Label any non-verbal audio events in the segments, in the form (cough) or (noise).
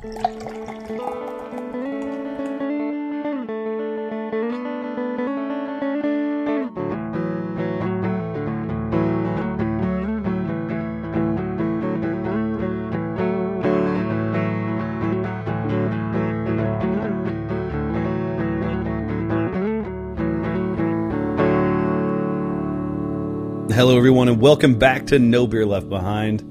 Hello, everyone, and welcome back to No Beer Left Behind.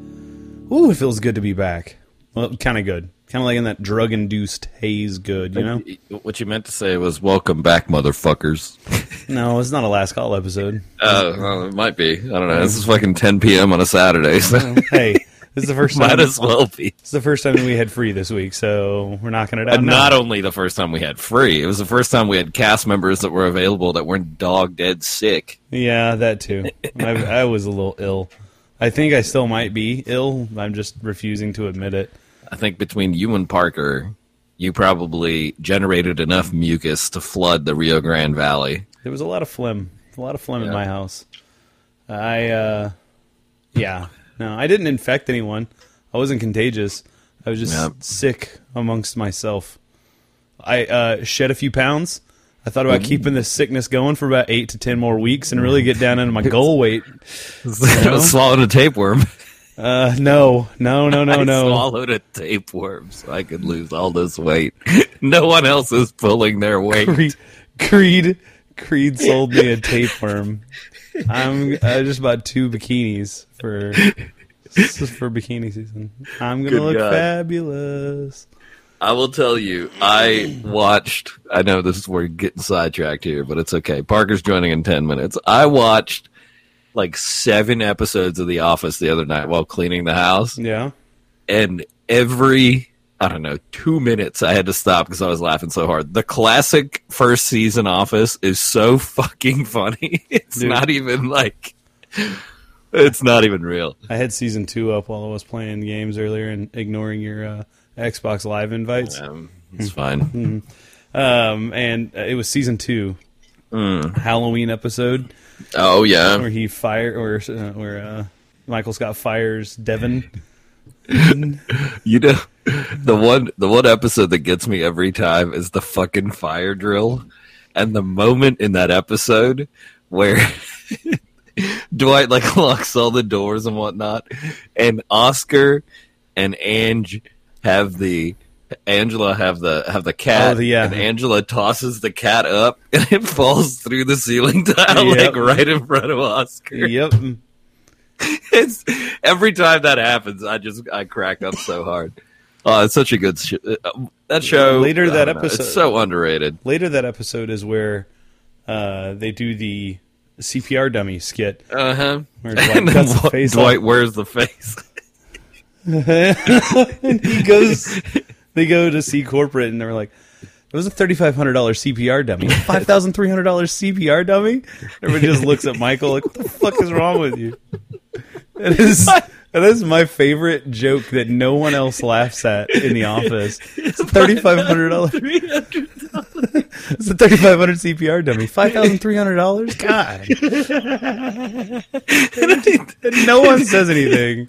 Ooh, it feels good to be back. Well, kind of good. Kind of like in that drug induced haze good, you know? What you meant to say was "Welcome back, motherfuckers." (laughs) No, it's not a last call episode. Uh, well, it might be. I don't know. This is fucking 10 p.m. on a Saturday. So Hey, this is the first (laughs) time. might as well be. It's the first time we had free this week, so we're knocking it out. And now. not only the first time we had free, it was the first time we had cast members that were available that weren't dog dead sick. Yeah, that too. I, I was a little ill. I think I still might be ill. I'm just refusing to admit it. I think between you and Parker, you probably generated enough mucus to flood the Rio Grande Valley. There was a lot of phlegm. A lot of phlegm in my house. I, uh, yeah. No, I didn't infect anyone. I wasn't contagious. I was just Yep. sick amongst myself. I uh, shed a few pounds. I thought about keeping this sickness going for about eight to ten more weeks and really get down into my (laughs) goal weight. (laughs) Swallowed a tapeworm. Uh, no, no, no, no, (laughs) no. I swallowed a tapeworm so I could lose all this weight. (laughs) No one else is pulling their weight. Creed, Creed, Creed sold me a tapeworm. I'm I just bought two bikinis for this is for bikini season. I'm gonna Good look God. fabulous. I will tell you, I watched. I know this is where we're getting sidetracked here, but it's okay. Parker's joining in 10 minutes. I watched like seven episodes of The Office the other night while cleaning the house, Yeah, and every. I don't know, two minutes I had to stop because I was laughing so hard. The classic first season Office is so (laughs) fucking funny. (laughs) It's Dude. not even like, it's not even real. I had season two up while I was playing games earlier and ignoring your uh, Xbox Live invites. Um, it's fine. Um, and it was season two, Mm. Halloween episode Oh yeah, where he fire or uh, where uh, Michael Scott fires Devon. (laughs) You know, the one the one episode that gets me every time is the fucking fire drill, and the moment in that episode where (laughs) Dwight like (laughs) locks all the doors and whatnot, and Oscar and Ange have the Angela have the have the cat, Oh, yeah. and Angela tosses the cat up, (laughs) and it falls through the ceiling tile Yep. like right in front of Oscar. yep. (laughs) it's every time that happens, I just I crack up so hard. Oh, it's such a good sh- uh, that show. Later that know, episode- it's so underrated. Later that episode is where uh, they do the CPR dummy skit Uh huh. where (laughs) Dwight cuts the face Dwight wears the face. and he goes. They go to see corporate, and they're like, "It was a thirty-five hundred dollars CPR dummy, five thousand three hundred dollars CPR dummy." Everybody just looks at Michael like, "What the fuck is wrong with you?" It is. That is my favorite joke that no one else laughs at in the office. It's a thirty-five hundred dollars. (laughs) It's a thirty-five hundred CPR dummy. Five thousand three hundred dollars. God. and no one says anything.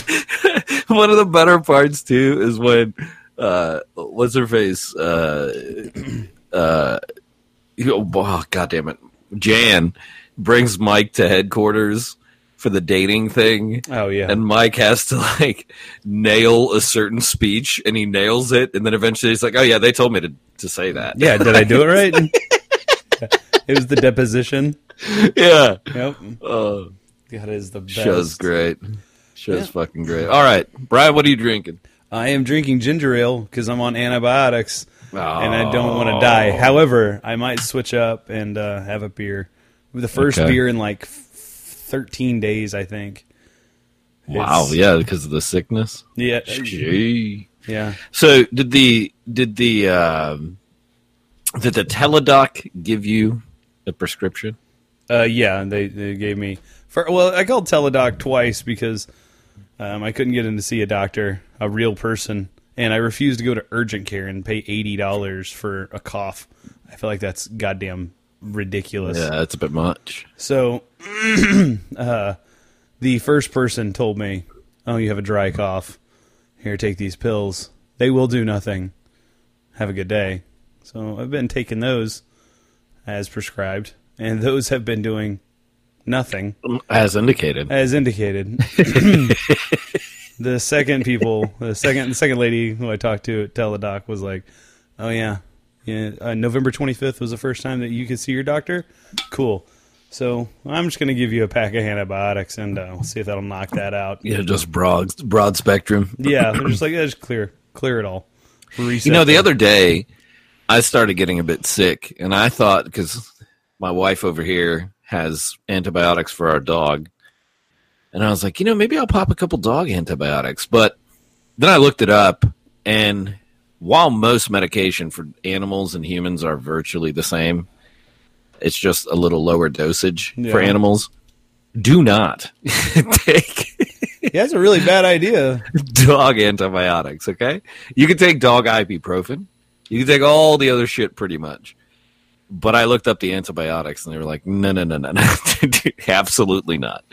One of the better parts too is when uh what's her face uh (clears throat) uh oh, oh god damn it Jan brings Mike to headquarters for the dating thing Oh yeah. and Mike has to like nail a certain speech and he nails it and then eventually he's like oh yeah they told me to to say that Yeah, did I do it right? (laughs) it was the deposition. yeah Yep. oh God is the best. show's great show's Yeah. fucking great all right Brian what are you drinking I am drinking ginger ale because I'm on antibiotics and I don't want to Oh. die. However, I might switch up and uh, have a beer. The first Okay. beer in like 13 days, I think. wow It's- yeah because of the sickness Yeah. Gee. Yeah. So did the did the um, did the teledoc give you a prescription? Uh, yeah, they, they gave me. For, well, I called Teladoc twice because um, I couldn't get in to see a doctor, a real person, and I refuse to go to urgent care and pay eighty dollars for a cough. I feel like that's goddamn ridiculous. Yeah, that's a bit much. So, (clears throat) uh, the first person told me, "Oh, you have a dry cough. Here, take these pills." they will do nothing. Have a good day. So I've been taking those as prescribed, and those have been doing nothing As indicated. as indicated. (laughs) (clears throat) the second people, the second the second lady who I talked to at Teladoc was like, "Oh yeah, yeah. Uh, November twenty fifth was the first time that you could see your doctor. Cool. So I'm just gonna give you a pack of antibiotics and uh, we'll see if that'll knock that out. Yeah, just broad broad spectrum. Yeah, they're just like yeah, just clear clear it all. Reset You know, the the- other day, I started getting a bit sick, and I thought because my wife over here has antibiotics for our dog, and I was like, you know, maybe I'll pop a couple dog antibiotics. But then I looked it up, and while most medication for animals and humans are virtually the same, it's just a little lower dosage for animals. Do not (laughs) take (laughs) yeah, that's a really bad idea. dog antibiotics, okay? You can take dog ibuprofen. You can take all the other shit pretty much. But I looked up the antibiotics and they were like, no, no, no, no, no. (laughs) Absolutely not.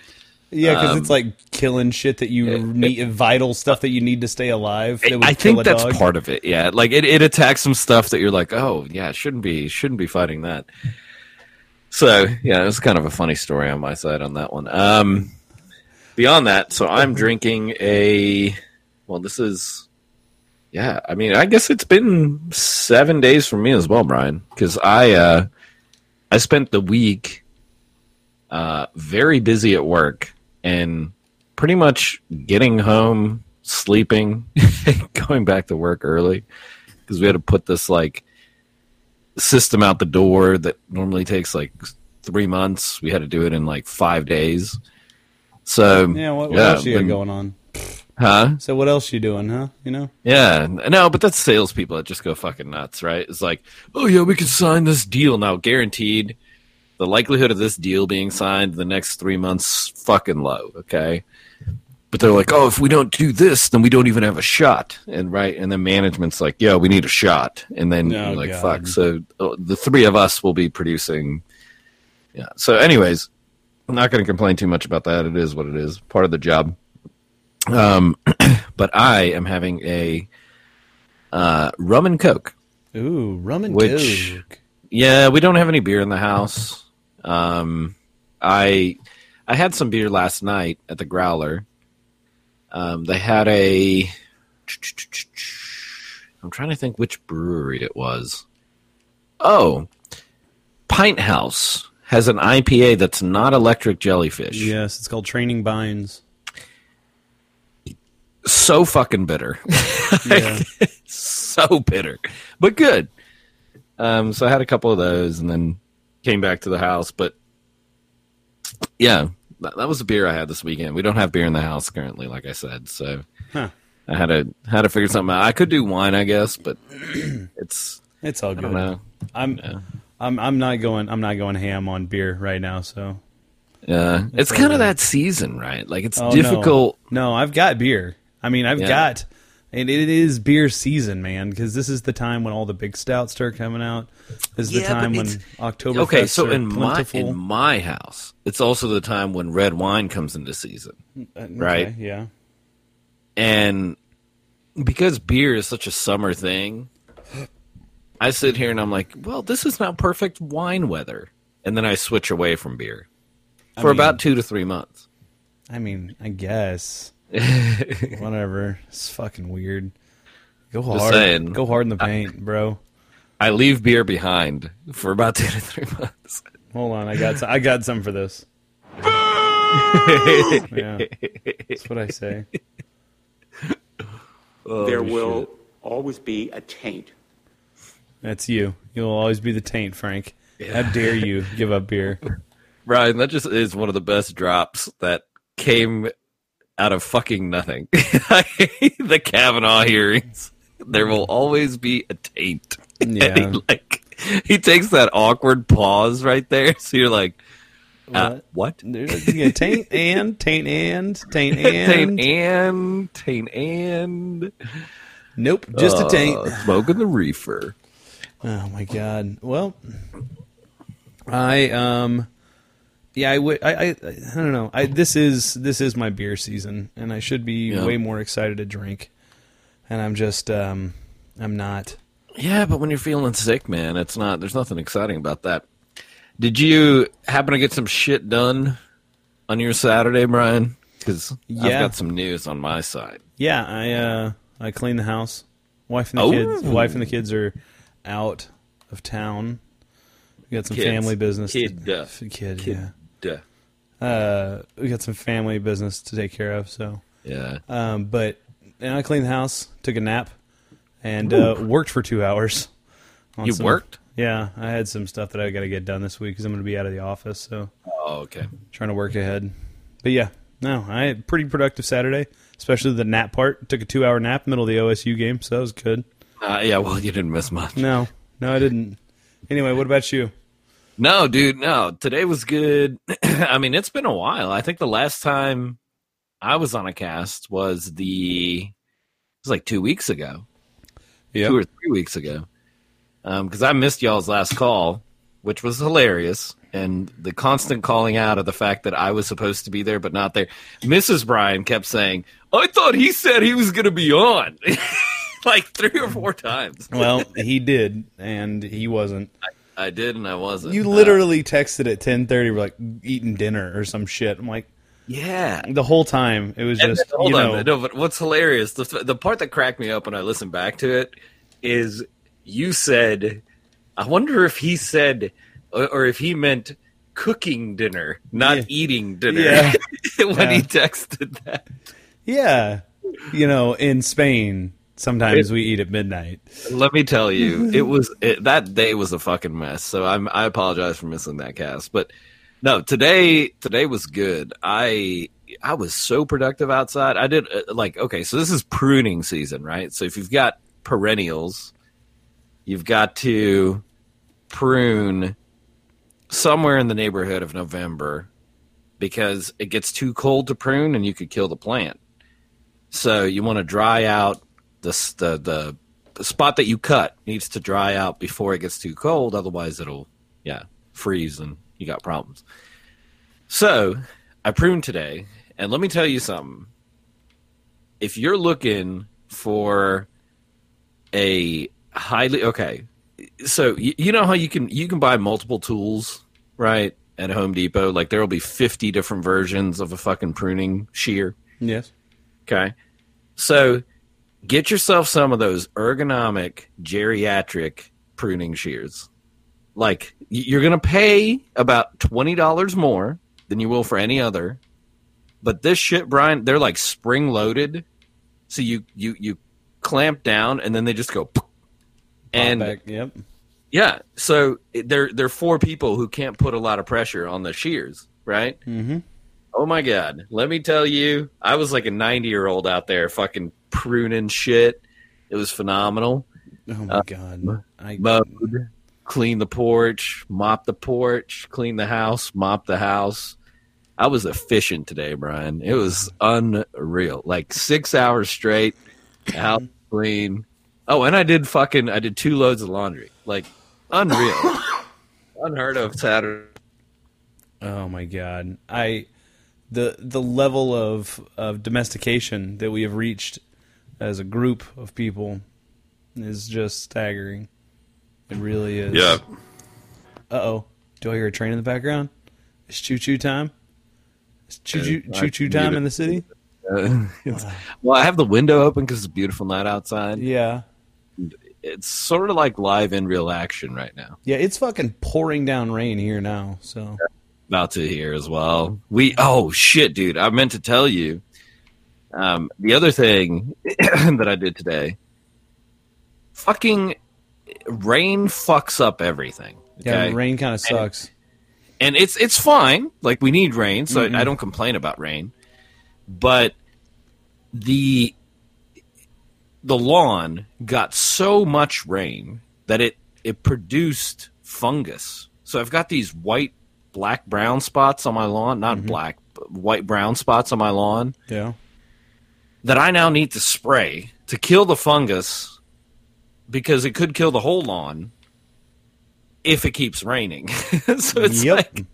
Yeah, because Um, it's like killing shit that you need, vital stuff that you need to stay alive. That would I think that's dog. part of it. Yeah. Like it, it attacks some stuff that you're like, oh, yeah, shouldn't be, shouldn't be fighting that. So, yeah, it was kind of a funny story on my side on that one. Um, beyond that, so I'm drinking a, well, this is, yeah, I mean, I guess it's been seven days for me as well, Brian, because I, uh, I spent the week, uh, very busy at work and pretty much getting home, sleeping, (laughs) going back to work early because we had to put this like system out the door that normally takes like three months. We had to do it in like five days. So Yeah, what, what yeah, else you got going on? Huh? So what else you doing, huh? You know? Yeah, no, but that's salespeople that just go fucking nuts, right? It's like, oh yeah, we can sign this deal now, guaranteed. The likelihood of this deal being signed in the next three months fucking low, okay? But they're like, oh, if we don't do this, then we don't even have a shot, and right, and then management's like, yeah, we need a shot, and then Oh, you're like, God. fuck. So uh, the three of us will be producing. Yeah. So, anyways, I'm not going to complain too much about that. It is what it is, part of the job. Um, (clears throat) but I am having a uh, rum and coke. Ooh, rum and Which- coke. Yeah, we don't have any beer in the house. Um, I I had some beer last night at the Growler. Um, they had a. I'm trying to think which brewery it was. Oh, Pinthouse has an IPA that's not electric jellyfish. Yes, it's called Training Bines. So fucking bitter. (laughs) Yeah. so bitter, but good. Um, so I had a couple of those and then came back to the house. But yeah, that, that was a beer I had this weekend. We don't have beer in the house currently, like I said. So Huh. I had to had to figure something out. I could do wine, I guess, but (clears throat) it's It's all I good. don't know. I'm. I'm I'm not going I'm not going ham on beer right now, so Yeah, it's all kind of that season, right? Like it's Oh, no. difficult. No, I've got beer. I mean, I've Yeah. got and it is beer season, man, because this is the time when all the big stouts start coming out. This is the Yeah, but time when it's- October Okay, so are in my in my house, it's also the time when red wine comes into season. Uh, okay, right. Yeah. And because beer is such a summer thing, I sit here and I'm like, well, this is not perfect wine weather. And then I switch away from beer for mean- about two to three months. I mean, I guess. (laughs) Whatever. It's fucking weird. Go Just hard. saying. Go hard in the paint, bro. I leave beer behind for about two to three months. Hold on, I got some, I got some for this. (laughs) yeah, that's what I say. Oh, there will always be a taint. That's you. You'll always be the taint, Frank. How dare you (laughs) give up beer? Ryan, that just is one of the best drops that came out of fucking nothing. (laughs) the Kavanaugh hearings. There will always be a taint. (laughs) Yeah. he, like he takes that awkward pause right there, (laughs) so you're like, uh, what? There's yeah, taint and taint and taint and Taint and taint and nope, just a taint. uh, smoking the reefer. Oh my god. Well, I um, yeah, I would. I, I I don't know. I this is this is my beer season, and I should be Yeah. way more excited to drink. and I'm just um, I'm not. Yeah, but when you're feeling sick, man, it's not. There's nothing exciting about that. Did you happen to get some shit done on your Saturday, Brian? Because I've got some news on my side. Yeah, I uh, I cleaned the house. Wife and the Oh. kids. Wife and the kids are out of town. We got some Kids. family business. Kid, To, uh, kid, Kid. yeah. Duh. Uh, we got some family business to take care of. So, Yeah. um, but and I cleaned the house, took a nap, and uh, worked for two hours. You some- worked? Yeah, I had some stuff that I got to get done this week because I'm going to be out of the office. So, Oh, okay. trying to work ahead. But yeah, no, I had a pretty productive Saturday, especially the nap part. Took a two hour nap middle of the OSU game, so that was good. Uh, yeah. Well, you didn't miss much. No, no, I didn't. Anyway, what about you? No, dude, no. Today was good. (clears throat) I mean, it's been a while. I think the last time I was on a cast was the it was like two weeks ago, Yeah, two or three weeks ago, um, because I missed y'all's last call, which was hilarious, and the constant calling out of the fact that I was supposed to be there but not there. Mrs. Bryan kept saying, "I thought he said he was going to be on," (laughs) like three or four times. well, (laughs) he did, and he wasn't. I did, and I wasn't. You Uh, literally texted at ten thirty, we're like eating dinner or some shit. I'm like, yeah. the whole time it was And just then- hold you on, know, no, but what's hilarious, the the part that cracked me up when I listened back to it is you said, "I wonder if he said, or, or if he meant cooking dinner, not Yeah. eating dinner." Yeah. (laughs) when he texted that, yeah, you know, in Spain sometimes we eat at midnight. let me tell you, (laughs) it was it, that day was a fucking mess. So I'm I apologize for missing that cast, but no, today today was good. I I was so productive outside. I did uh, like okay, so this is pruning season, right? So if you've got perennials, you've got to prune somewhere in the neighborhood of November because it gets too cold to prune and you could kill the plant. So you want to dry out the the the, spot that you cut needs to dry out before it gets too cold otherwise it'll yeah, freeze and you got problems. So, I pruned today and let me tell you something. If you're looking for a highly okay, so you, you know how you can you can buy multiple tools, right? At Home Depot, like there will be 50 different versions of a fucking pruning shear. Yes. Okay. So get yourself some of those ergonomic geriatric pruning shears. Like you're going to pay about $20 more than you will for any other. But this shit, Brian, they're like spring loaded. So you you you clamp down and then they just go Pop and back. Yep. yeah, so they're they're for people who can't put a lot of pressure on the shears, right? Mm-hmm. Oh my god! Let me tell you, I was like a ninety year old out there, fucking pruning shit. It was phenomenal. Oh my um, god. I Mowed, clean the porch, mop the porch, clean the house, mop the house. I was efficient today, Brian. It was unreal. Like six hours straight, (clears throat) house clean. Oh, and I did fucking I did two loads of laundry. Like unreal, (coughs) unheard of Saturday. Oh my god. I the the level of of domestication that we have reached as a group of people is just staggering. It really is. Yeah. Uh oh. Do I hear a train in the background? It's choo choo time. It's choo choo choo choo time in the city. (laughs) Uh, well, I have the window open because it's a beautiful night outside. Yeah. It's sort of like live in real action right now. Yeah, it's fucking pouring down rain here now. So About to hear as well. We oh shit, dude! I meant to tell you. Um, the other thing (clears throat) that I did today, fucking rain fucks up everything. yeah, rain kind of sucks. and it's it's fine. Like we need rain, so Mhm. I, I don't complain about rain. But the the lawn got so much rain that it it produced fungus. So I've got these white, black, brown spots on my lawn. Not black, but white, brown spots on my lawn Yeah. That I now need to spray to kill the fungus because it could kill the whole lawn if it keeps raining. (laughs) so it's Yep. like,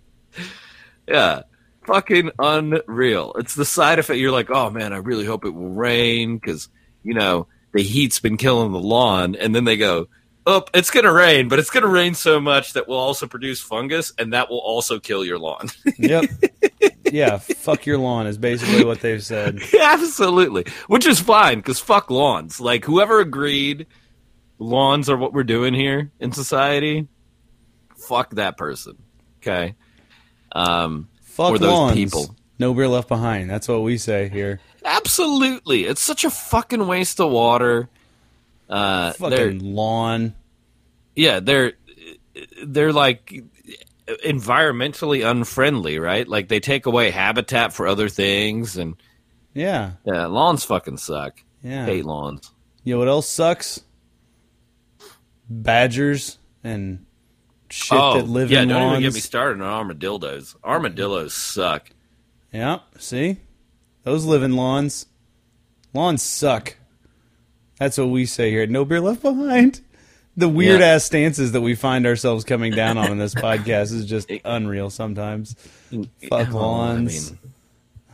yeah, fucking unreal. It's the side effect. You're like, oh man, I really hope it will rain because, you know, the heat's been killing the lawn, and then they go, "Oh, it's going to rain, but it's going to rain so much that will also produce fungus, and that will also kill your lawn." (laughs) Yep. Yeah, fuck your lawn is basically what they've said. (laughs) Absolutely, which is fine because fuck lawns. Like whoever agreed lawns are what we're doing here in society, fuck that person. Okay. Um, Fuck those lawns. people. No beer left behind. That's what we say here. Absolutely, it's such a fucking waste of water. Uh, Fucking lawn. yeah, they're they're like environmentally unfriendly, right? Like they take away habitat for other things, and Yeah. yeah, lawns fucking suck. Yeah. Hate lawns. You know what else sucks? Badgers and shit that oh, live in lawns. Oh, yeah, don't even get me started on armadillos. Armadillos suck. Yeah, see? Those live in lawns. Lawns suck. That's what we say here. No beer left behind. The weird Yeah. ass stances that we find ourselves coming down on in this (laughs) podcast is just unreal sometimes. Fuck lawns.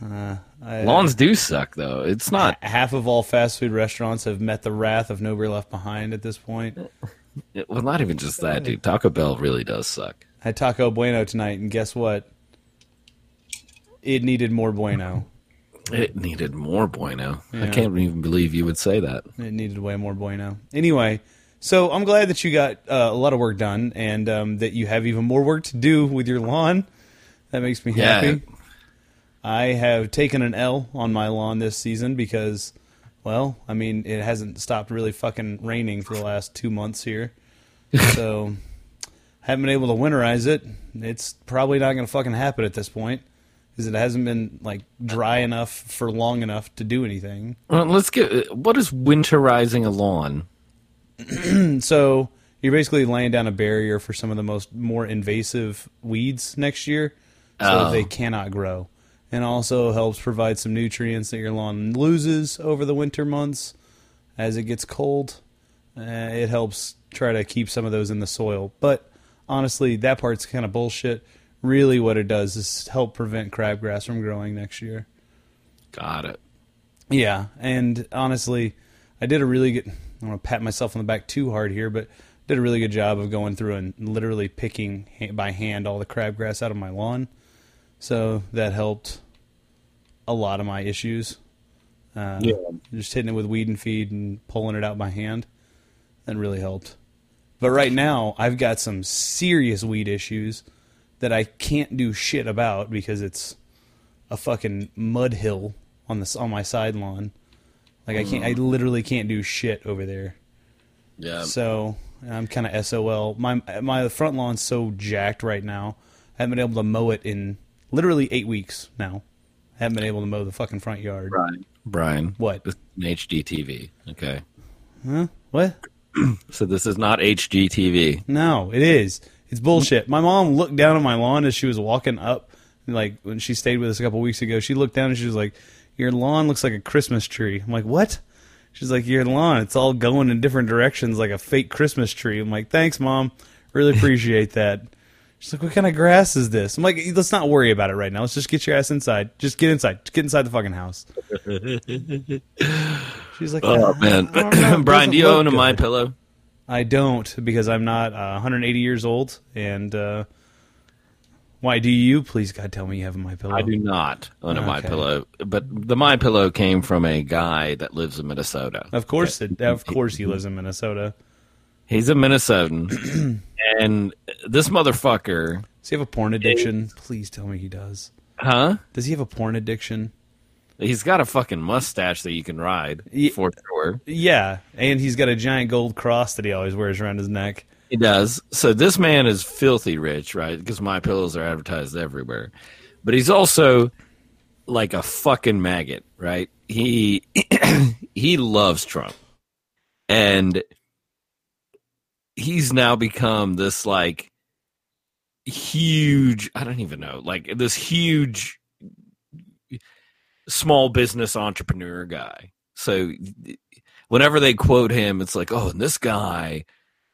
I mean, Uh, I- lawns do suck, though. It's not. half of all fast food restaurants have met the wrath of Nobody left behind at this point. Well, not even just that, dude. Taco Bell really does suck. I had Taco Bueno tonight, and guess what? It needed more Bueno. It needed more Bueno. I can't even believe you would say that. It needed way more Bueno. Anyway, so I'm glad that you got uh, a lot of work done, and um, that you have even more work to do with your lawn. That makes me Yeah. happy. I have taken an L on my lawn this season because, well, I mean, it hasn't stopped really fucking raining for the last two months here. (laughs) so, haven't been able to winterize it. It's probably not going to fucking happen at this point because it hasn't been like dry enough for long enough to do anything. Well, let's get. What is winterizing a lawn? (clears throat) So you're basically laying down a barrier for some of the most more invasive weeds next year, so that Oh. they cannot grow, and also helps provide some nutrients that your lawn loses over the winter months as it gets cold. Uh, it helps try to keep some of those in the soil, but honestly, that part's kind of bullshit. Really, what it does is help prevent crabgrass from growing next year. Got it. Yeah, and honestly, I did a really good. I don't want to pat myself on the back too hard here, but did a really good job of going through and literally picking by hand all the crabgrass out of my lawn. So that helped a lot of my issues. Uh, Yeah. Just hitting it with weed and feed and pulling it out by hand. That really helped. But right now, I've got some serious weed issues that I can't do shit about because it's a fucking mud hill on this on my side lawn. Like I can't, I mm-hmm. literally can't do shit over there. Yeah. So I'm kind of SOL. My my front lawn's so jacked right now. I haven't been able to mow it in literally eight weeks now. I haven't been able to mow the fucking front yard. Brian. Brian. What? This is an HGTV. Okay. Huh? What? (clears throat) So this is not HGTV. No, it is. It's bullshit. My mom looked down at my lawn as she was walking up, like when she stayed with us a couple weeks ago. She looked down and she was like, "Your lawn looks like a Christmas tree." I'm like, "What?" She's like, "Your lawn, it's all going in different directions like a fake Christmas tree." I'm like, "Thanks, mom. Really (laughs) appreciate that." She's like, "What kind of grass is this?" I'm like, "Let's not worry about it right now. Let's just get your ass inside. Just get inside. Just get inside the fucking house." (laughs) She's like, Oh "Ah, man, I don't (clears throat) know. It Brian, do you own a. My Pillow? I don't because I'm not uh, 180 years old. And uh, why do you? Please, God, tell me you have a my pillow. I do not own a My Pillow, but the My Pillow came from a guy that lives in Minnesota. Of course, it, of course, he lives in Minnesota. He's a Minnesotan, (clears throat) and this motherfucker, Does he have a porn addiction? Please tell me he does. huh? Does he have a porn addiction? He's got a fucking mustache that you can ride for sure. Yeah, and he's got a giant gold cross that he always wears around his neck. He does. So this man is filthy rich, right? Because my pillows are advertised everywhere. But he's also like a fucking maggot, right? He (clears throat) he loves Trump. And he's now become this like huge, I don't even know, like this huge small business entrepreneur guy. So whenever they quote him, it's like, "Oh, and this guy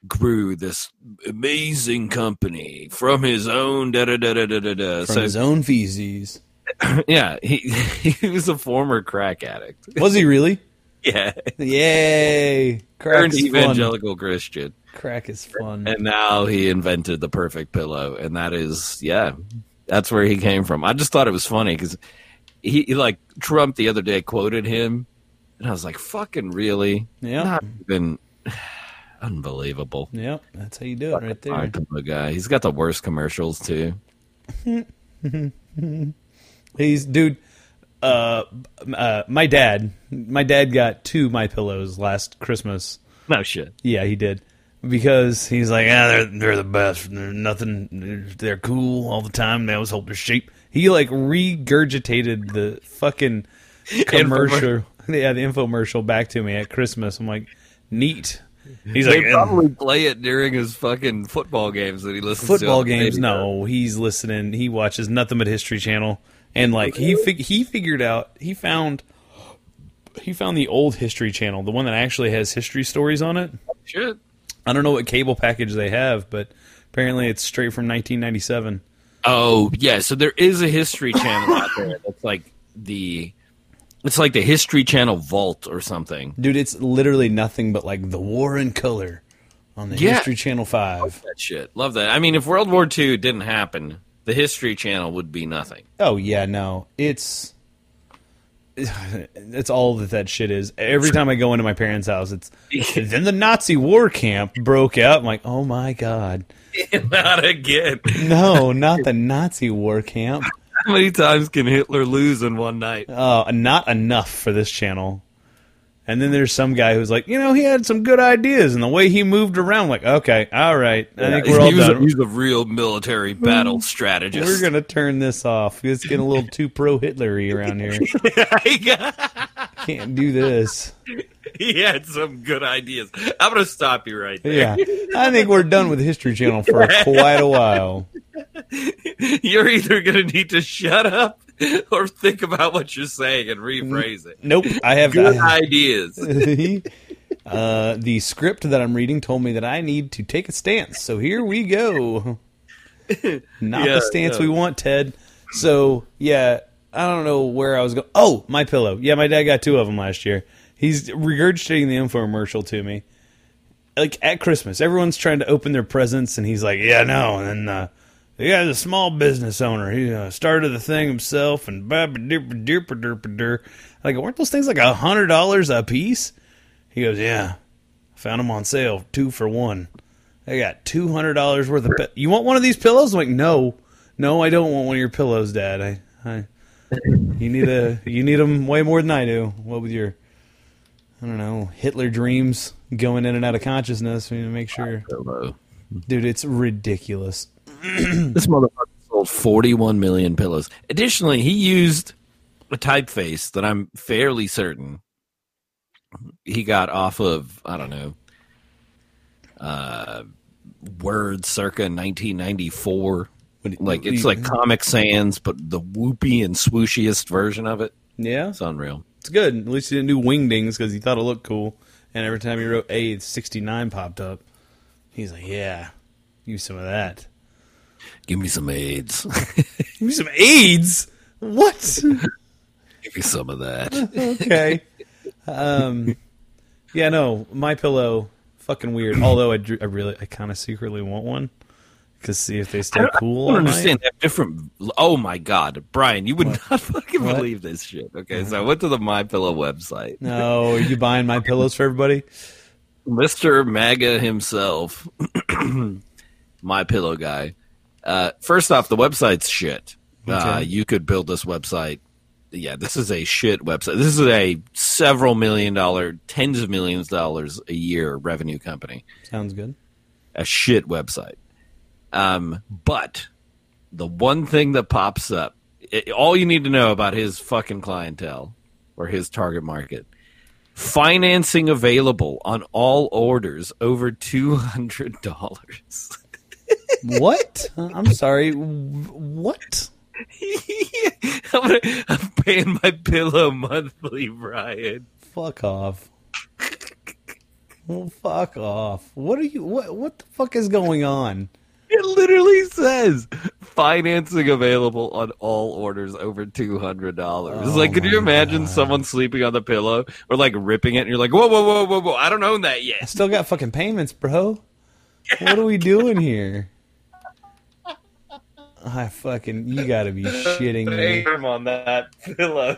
grew this amazing company from his own da da da da da da da." From So his own feces. (laughs) yeah, he (laughs) he was a former crack addict. Was he really? (laughs) Yeah, Yay! Crack turned is fun. evangelical Christian, Crack is fun. and now he invented the perfect pillow, and that is yeah, that's where he came from. I just thought it was funny because he, he, like Trump the other day quoted him, and I was like, "Fucking really? Yeah. not even unbelievable." Yep, that's how you do it right there. pillow guy, he's got the worst commercials too. (laughs) He's dude. Uh, uh, my dad. My dad got two my pillows last Christmas. No shit. Yeah, he did. Because he's like, ah, they're they're the best. They're nothing. They're cool all the time. They always hold their shape. He like regurgitated the fucking (laughs) commercial. yeah, the infomercial back to me at Christmas. I'm like, neat. He's They like, probably play it during his fucking football games that he listens to. football games. No, he's listening. He watches nothing but History Channel, and like he fig- he figured out he found he found the old History Channel, the one that actually has history stories on it. Shit. I don't know what cable package they have, but apparently it's straight from 1997. Oh yeah, so there is a History Channel out there that's like the, it's like the History Channel Vault or something. Dude, it's literally nothing but like the War in Color on the Yeah. History Channel Five. That shit, love that. I mean, if World War II didn't happen, the History Channel would be nothing. Oh yeah, no, it's (sighs) it's all that that shit is. Every time I go into my parents' house, it's (laughs) then the Nazi war camp broke out. I'm like, oh my god, (laughs) Not again. no, not (laughs) the Nazi war camp. How (laughs) many times can Hitler lose in one night? Uh, not enough for this channel. And then there's some guy who's like, you know, he had some good ideas, and the way he moved around, like, okay, all right, I think we're all he was a, he's a real military battle strategist. We're gonna turn this off. It's getting a little too pro Hitlery around here. (laughs) Can't do this. (laughs) (laughs) he had some good ideas. I'm gonna stop you right there. Yeah, I think we're done with History Channel for quite a while. (laughs) You're either gonna need to shut up or think about what you're saying and rephrase it. Nope, I have Good I- ideas. (laughs) uh, the script that I'm reading told me that I need to take a stance. So here we go. Not Yeah, the stance we want, Ted. So yeah, I don't know where I was going. Oh, my pillow. Yeah, my dad got two of them last year. He's regurgitating the infomercial to me. Like at Christmas, everyone's trying to open their presents, and he's like, "Yeah, no." And then uh, the guy's a small business owner. He uh, started the thing himself, and ba-ba-derp-a-derp-a-derp-a-der. Like, weren't those things like a hundred dollars a piece? He goes, "Yeah, found them on sale, two for one. I got two hundred dollars worth of. Pi- you want one of these pillows?" I'm like, "No, no, I don't want one of your pillows, Dad. I, I, you need a, you need them way more than I do. What with your, I don't know, Hitler dreams going in and out of consciousness? We need to make sure, dude. It's ridiculous. (clears throat) This motherfucker sold 41 million pillows. Additionally, he used a typeface that I'm fairly certain he got off of, I don't know, uh, Word circa 1994. Like, it's like Comic Sans, but the whoopy and swooshiest version of it. Yeah, It's unreal. It's good. At least he didn't do wingdings because he thought it looked cool. And every time he wrote A, 69 popped up. He's like, "Yeah, use some of that." Give me some AIDS. (laughs) Give me some AIDS. What? (laughs) Give me some of that. okay. Um, yeah, no, my pillow, fucking weird. Although I, I really, I kind of secretly want one because see if they stay cool. I don't understand. They have different. Oh my god, Brian, you would not (laughs) fucking What? believe this shit. Okay, so I went to the My Pillow website. No, are you buying my pillows for everybody? Mister MAGA himself, (clears throat) My Pillow guy. Uh, first off, the website's shit. Uh, you could build this website. Yeah, this is a shit website. This is a several million dollar, tens of millions of dollars a year revenue company. Sounds good. a shit website. Um, but the one thing that pops up, it, all you need to know about his fucking clientele or his target market, financing available on all orders over two hundred dollars. What? I'm sorry. What? (laughs) I'm, gonna- I'm paying my pillow monthly, Brian. Fuck off. Well, fuck off. What are you? What? What the fuck is going on? It literally says Financing available on all orders over two hundred dollars. Oh like, could you oh imagine God. someone sleeping on the pillow or like ripping it, and you're like, whoa, whoa, whoa, whoa, whoa! I don't own that yet. I still got fucking payments, bro. What are we doing here? (laughs) I fucking you gotta be shitting me. On that pillow.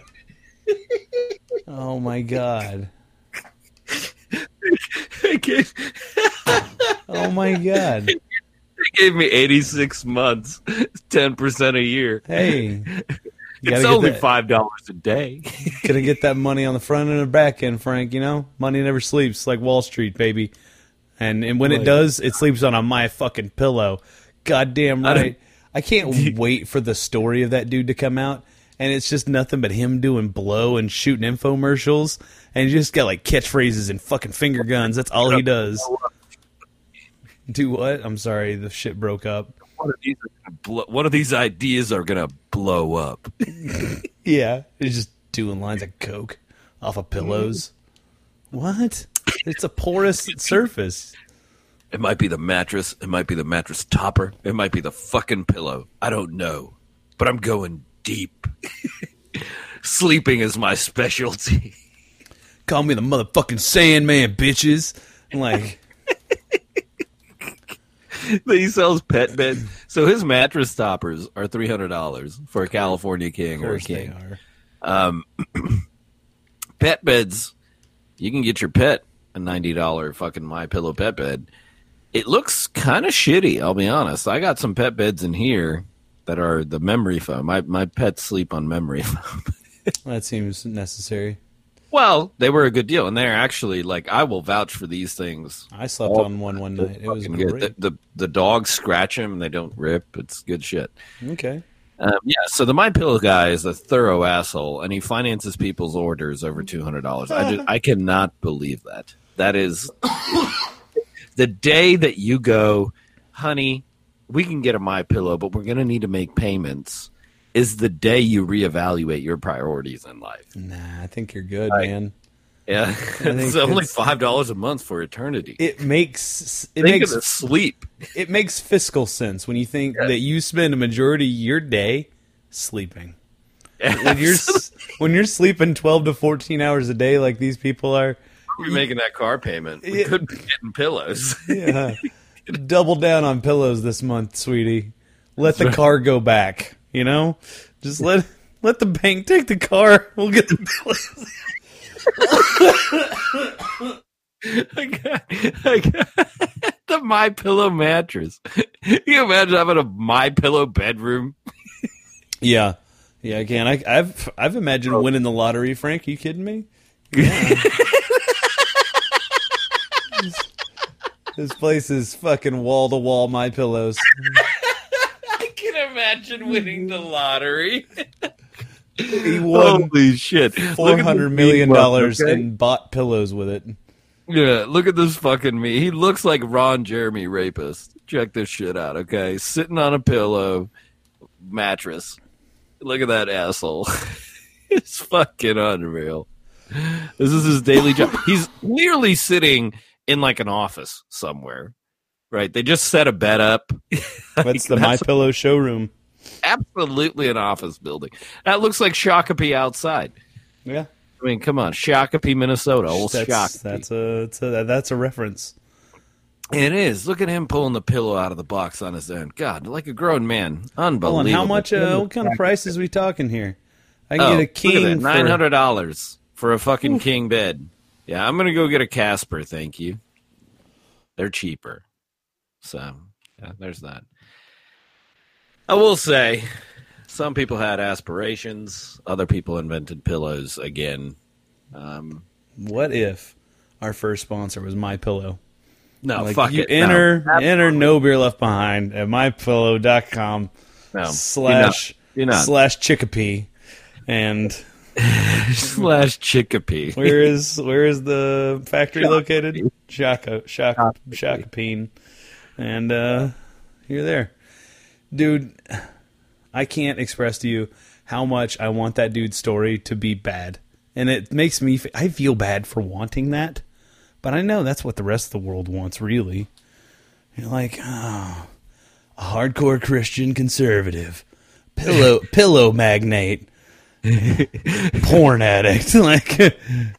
Oh my god. (laughs) Oh my god. (laughs) they gave me eighty six months, ten percent a year. Hey. You It's only that, five dollars a day. gotta get that money on the front and the back end, Frank, you know? Money never sleeps like Wall Street, baby. And and when it does, it sleeps on a my fucking pillow. Goddamn I right. I can't (laughs) wait for the story of that dude to come out. And it's just nothing but him doing blow and shooting infomercials. And he just got like catchphrases and fucking finger guns. That's all he does. Do what? I'm sorry, the shit broke up. One of these, blow, one of these ideas are gonna blow up. (laughs) Yeah, he's just doing lines of coke off of pillows. What? It's a porous (laughs) surface. It might be the mattress. It might be the mattress topper. It might be the fucking pillow. I don't know. But I'm going deep. (laughs) Sleeping is my specialty. Call me the motherfucking Sandman, bitches. I'm like, (laughs) he sells pet beds. So his mattress toppers are three hundred dollars for a California king or a king. are. Um, (clears throat) pet beds, you can get your pet a ninety dollar fucking my pillow pet bed. It looks kind of shitty. I'll be honest. I got some pet beds in here that are the memory foam. My my pets sleep on memory (laughs) foam. That seems necessary. Well, they were a good deal, and they're actually like I will vouch for these things. I slept on one one night. It was good. great. The, the the dogs scratch them and they don't rip. It's good shit. Okay. Um, yeah. So the My Pillow guy is a thorough asshole, and he finances people's orders over two hundred dollars. I just I cannot believe that. That is (coughs) the day that you go, honey. We can get a My Pillow, but we're going to need to make payments. Is the day you reevaluate your priorities in life. Nah, I think you're good, I- man. Yeah, it's (laughs) only it's- five dollars a month for eternity. It makes it Think makes sleep. it makes fiscal sense when you think that you spend a majority of your day sleeping. When you're (laughs) when you're sleeping 12 to 14 hours a day like these people are, We're making that car payment. We Yeah. could be getting pillows. yeah, double down on pillows this month, sweetie. Let the (laughs) car go back, you know? Just let let the bank take the car. We'll get the pillows. (laughs) I got, I got (laughs) the My Pillow mattress. you imagine having a My Pillow bedroom? Yeah. Yeah, I can. I, I've I've imagined winning the lottery, Frank. Are you kidding me? Yeah. (laughs) this, this place is fucking wall to wall my pillows. I can imagine winning the lottery. He (laughs) won Holy shit! four hundred million dollars okay? and bought pillows with it. Yeah, look at this fucking me. He looks like Ron Jeremy rapist. Check this shit out, okay? Sitting on a pillow, mattress. Look at that asshole. (laughs) it's fucking unreal. This is his daily job. He's clearly sitting in like an office somewhere. Right? They just set a bed up. (laughs) That's the my pillow showroom. absolutely an office building. That looks like Shakopee outside. Yeah, I mean, come on, Shakopee, Minnesota, old that's Shakopee. that's a, it's a that's a reference. It is. Look at him pulling the pillow out of the box on his own. God, like a grown man. Unbelievable. Hold on, how much? Uh, what kind of prices we talking here? I can Oh, get a king for nine hundred dollars for a fucking king bed. Yeah, I'm gonna go get a Casper. Thank you. They're cheaper. So yeah, there's that. I will say, some people had aspirations. Other people invented pillows again. Um, What if our first sponsor was My Pillow? no, like fuck you it. enter no, enter no beer left behind at mypillow.com no, slash You're not. You're not. slash chickapee and (laughs) slash Chicopee. where is where is the factory located shaka shaka shakapeen and uh you're there dude i can't express to you how much i want that dude's story to be bad. And it makes me f- i feel bad for wanting that but i know that's what the rest of the world wants really. You're like oh a hardcore Christian conservative, pillow (laughs) pillow magnate, (laughs) porn addict. (laughs) like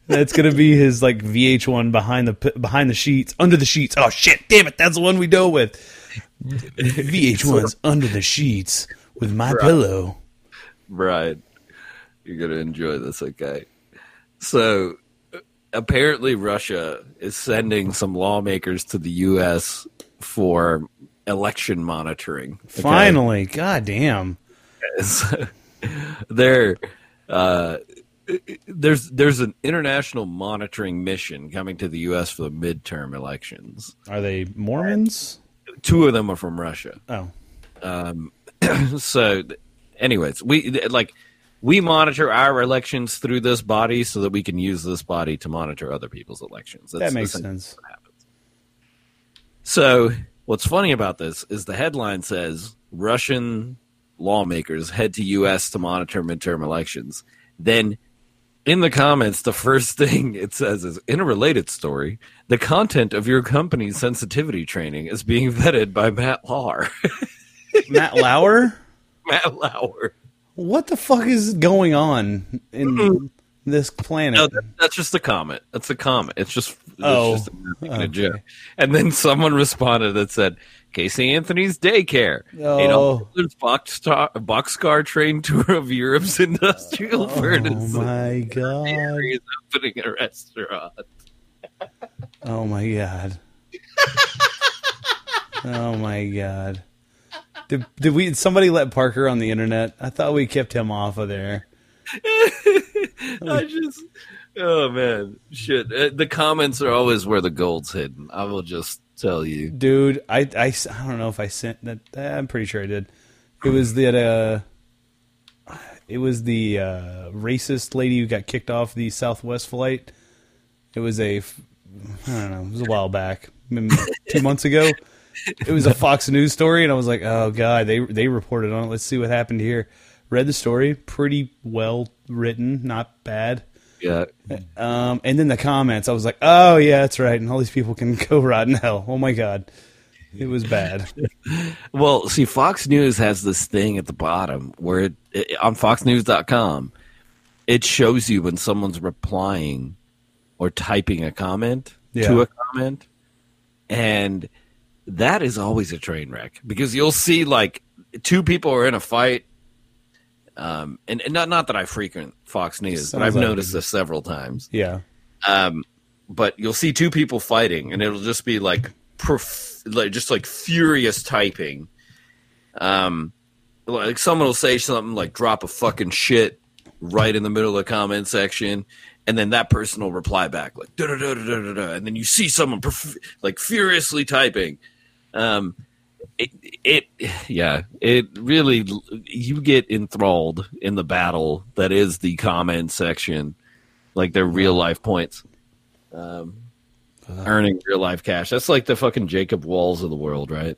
that's gonna be his like VH1 behind the behind the sheets, under the sheets. Oh shit! Damn it! That's the one we go with. VH1's under the sheets with my Right. pillow. Right. You're going to enjoy this, okay? So, apparently, Russia is sending some lawmakers to the U.S. for election monitoring. okay? Finally, god damn. (laughs) So, (laughs) there, uh, there's there's an international monitoring mission coming to the U.S. for the midterm elections. Are they Mormons? Two of them are from Russia. Oh, (clears throat) so anyways we like we monitor our elections through this body so that we can use this body to monitor other people's elections that makes sense. what happens. so what's funny about this is the headline says russian lawmakers head to us to monitor midterm elections then in the comments the first (laughs) thing it says is in a related story the content of your company's sensitivity training is being vetted by matt lauer. (laughs) Matt Lauer? matt lauer. What the fuck is going on in this planet? No, that, that's just a comment. That's a comment. It's just, it's Oh, just a, making a joke. And then someone responded that said, Casey Anthony's daycare. Oh. Adolf box boxcar, boxcar train tour of Europe's (laughs) industrial oh furnace. my god! He's opening a restaurant. Oh my god! oh my god! Did, did we? Did somebody let Parker on the internet? I thought we kept him off of there. (laughs) I just, oh man, shit. Uh, The comments are always where the gold's hidden. I will just tell you. Dude, I, I, I don't know if I sent that. I'm pretty sure I did. It was that uh, it was the uh, racist lady who got kicked off the Southwest flight. It was a, I don't know, it was a while back, two months ago. It was a Fox News story, and I was like, oh god, they they reported on it. Let's see what happened here. Read the story, pretty well written, not bad. Yeah. Um, and then the comments, I was like, oh yeah, that's right, and all these people can (laughs) go rot in hell. Oh my god, it was bad. (laughs) Well, see, Fox News has this thing at the bottom where it, it on FoxNews.com, it shows you when someone's replying or typing a comment Yeah. to a comment, and that is always a train wreck because you'll see like two people are in a fight. Um, and, and not not that I frequent Fox News, but I've like noticed it. this several times Yeah. um, but you'll see two people fighting, and it'll just be like, prof- like just like furious typing. Um, like someone will say something like "drop a fucking shit" right in the middle of the comment section, and then that person will reply back like da da da da da da, and then you see someone prof- like furiously typing. Um, it, it, yeah, it really you get enthralled in the battle that is the comment section like their real life points. Um, earning real life cash. That's like the fucking Jacob Wohls of the world, right?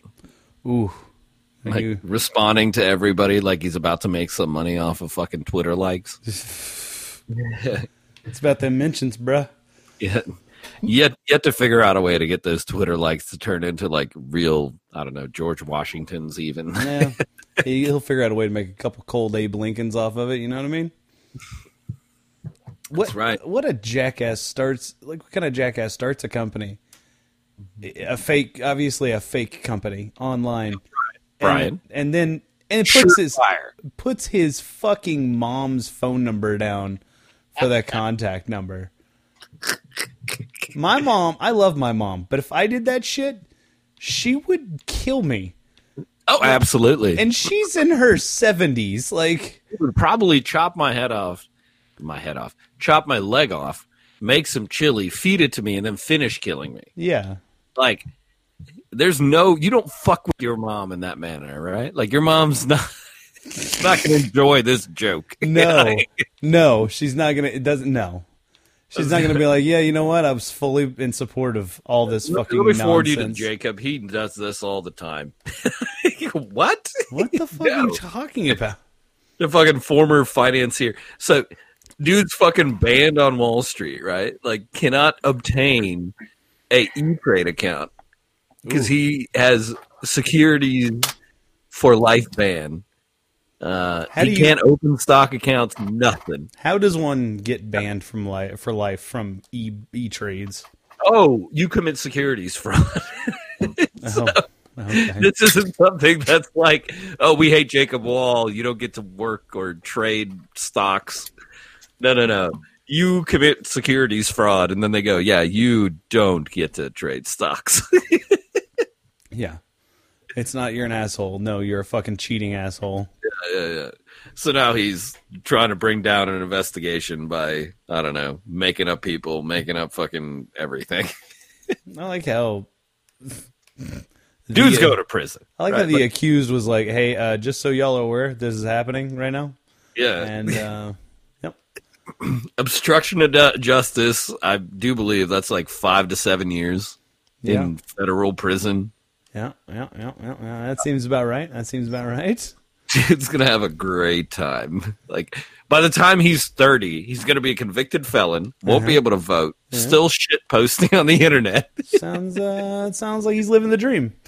Ooh. Like You- responding to everybody like he's about to make some money off of fucking Twitter likes. (laughs) it's about them mentions, bruh. (laughs) Yet, yet, yet to figure out a way to get those Twitter likes to turn into like real, I don't know, George Washingtons even. Yeah. (laughs) He- He'll figure out a way to make a couple cold Abe Lincolns off of it. You know what I mean? What, That's right. What a jackass starts like what kind of jackass starts a company? A fake, obviously a fake company online. Brian. and, and then and it puts his Surefire. puts his fucking mom's phone number down for that (laughs) contact number. My mom, I love my mom, but if I did that shit, she would kill me. Oh, absolutely. And she's in her 70s. Like, He would probably chop my head off, my head off, chop my leg off, make some chili, feed it to me, and then finish killing me. yeah. Like, there's no, you don't fuck with your mom in that manner, right? Like, your mom's not, (laughs) not going to enjoy this joke. No. (laughs) no, she's not going to, it doesn't, no. She's not going to be like, yeah, you know what? I was fully in support of all this fucking Let me forward you to. Jacob. He does this all the time. (laughs) what? What the fuck are you talking about? the fucking former financier. So, dude's fucking banned on Wall Street, right? Like, cannot obtain a E Trade account because he has securities for life ban. Uh, How he you- can't open stock accounts. Nothing. How does one get banned from life for life from e e trades? Oh, you commit securities fraud. (laughs) Oh, okay. this isn't something that's like, oh, we hate Jacob Wohl. You don't get to work or trade stocks. No, no, no. You commit securities fraud, and then they go, yeah, you don't get to trade stocks. (laughs) yeah. It's not you're an asshole. No, you're a fucking cheating asshole. Yeah, yeah. So now he's trying to bring down an investigation by, I don't know, making up people, making up fucking everything. (laughs) I like how Dude's the- going to prison. I like right? how the accused was like, "Hey, uh, just so y'all are aware, this is happening right now." Yeah. And uh, (clears throat) yep, obstruction of du- justice. I do believe that's like five to seven years Yeah. in federal prison. yeah, yeah, yeah, yeah, yeah. That seems about right. That seems about right. Dude's gonna have a great time. Like by the time he's thirty, he's gonna be a convicted felon, won't be able to vote, still shit posting on the internet. Sounds uh, it sounds like he's living the dream. (laughs)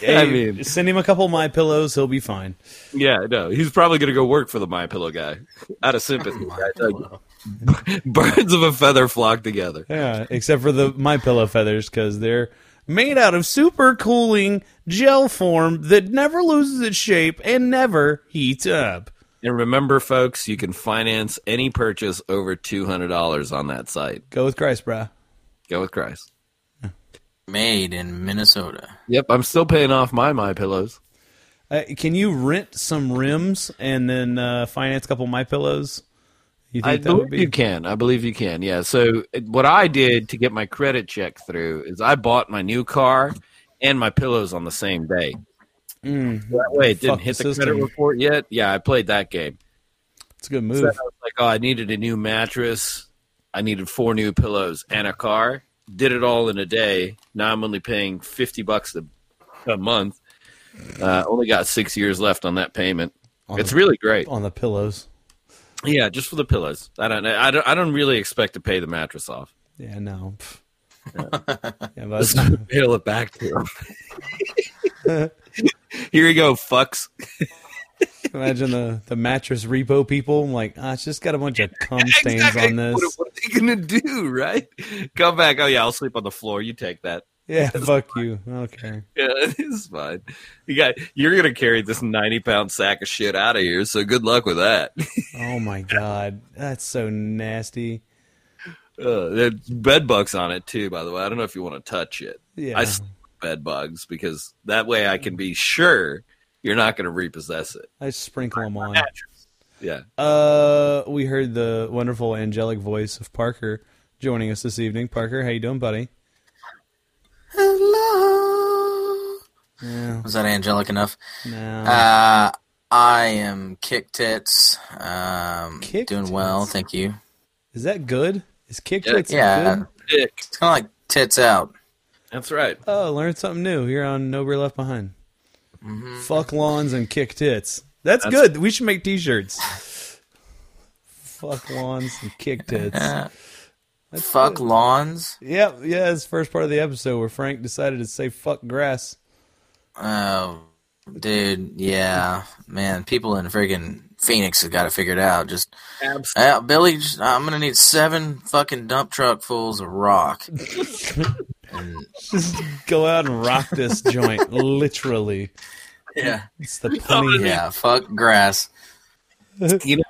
Hey, I mean- send him a couple of my pillows, he'll be fine. yeah, no, he's probably gonna go work for the My Pillow guy out of sympathy. (laughs) I. (laughs) Birds of a feather flock together. Yeah, except for the my pillow feathers because they're made out of super cooling gel form that never loses its shape and never heats up. And remember, folks, you can finance any purchase over two hundred dollars on that site. Go with Christ, brah. Go with Christ. Made in Minnesota. Yep, I'm still paying off my My Pillows. Uh, can you rent some rims and then uh, finance a couple of my pillows? You I believe be? you can. I believe you can. Yeah. So what I did to get my credit check through is I bought my new car and my pillows on the same day. Mm, That way it didn't hit the the credit report yet. Yeah, I played that game. it's a good So move. I was like, oh, I needed a new mattress. I needed four new pillows and a car. Did it all in a day. Now I'm only paying fifty bucks a, a month. Uh, only got six years left on that payment. On It's the- really great. on the pillows. Yeah, just for the pillows. I don't. I don't. I don't really expect to pay the mattress off. Yeah, no. Pff. (laughs) yeah, but Just mail it back to him. (laughs) Here you go, fucks. (laughs) imagine the, the mattress repo people. like, ah, it's just got a bunch of cum stains Exactly. on this. What, what are they gonna do, right? Come back. Oh yeah, I'll sleep on the floor. You take that. (laughs) Yeah, fuck you. Okay. Yeah, (laughs) it's fine. You got. You're gonna carry this ninety pound sack of shit out of here. So good luck with that. (laughs) Oh my god, that's so nasty. Uh, there's bed bugs on it too. By the way, I don't know if you want to touch it. Yeah. I bed bugs because that way I can be sure you're not gonna repossess it. I sprinkle them on. Yeah. Uh, we heard the wonderful angelic voice of Parker joining us this evening. Parker, how you doing, buddy? Hello. Yeah, Was that angelic enough? no. Uh, I am kick tits. Um, Kick doing well, thank you. Is that good? Is kick Yeah, tits yeah. good? Dick. It's kind of like tits out. That's right. Oh, learn something new here on Nobody Left Behind. Mm-hmm. Fuck lawns and kick tits. That's, That's- good. We should make T-shirts. Fuck lawns and kick tits. (laughs) That's Fuck good. lawns. Yep, yeah, it's the first part of the episode where Frank decided to say fuck grass. Oh, dude, yeah, man. People in friggin' Phoenix have got it figured out. Just Absolutely. uh, Billy, just, I'm gonna need seven fucking dump truck fulls of rock. (laughs) and, Just go out and rock this joint, literally. yeah, It's the (laughs) punny. yeah. Fuck grass. (laughs) You know,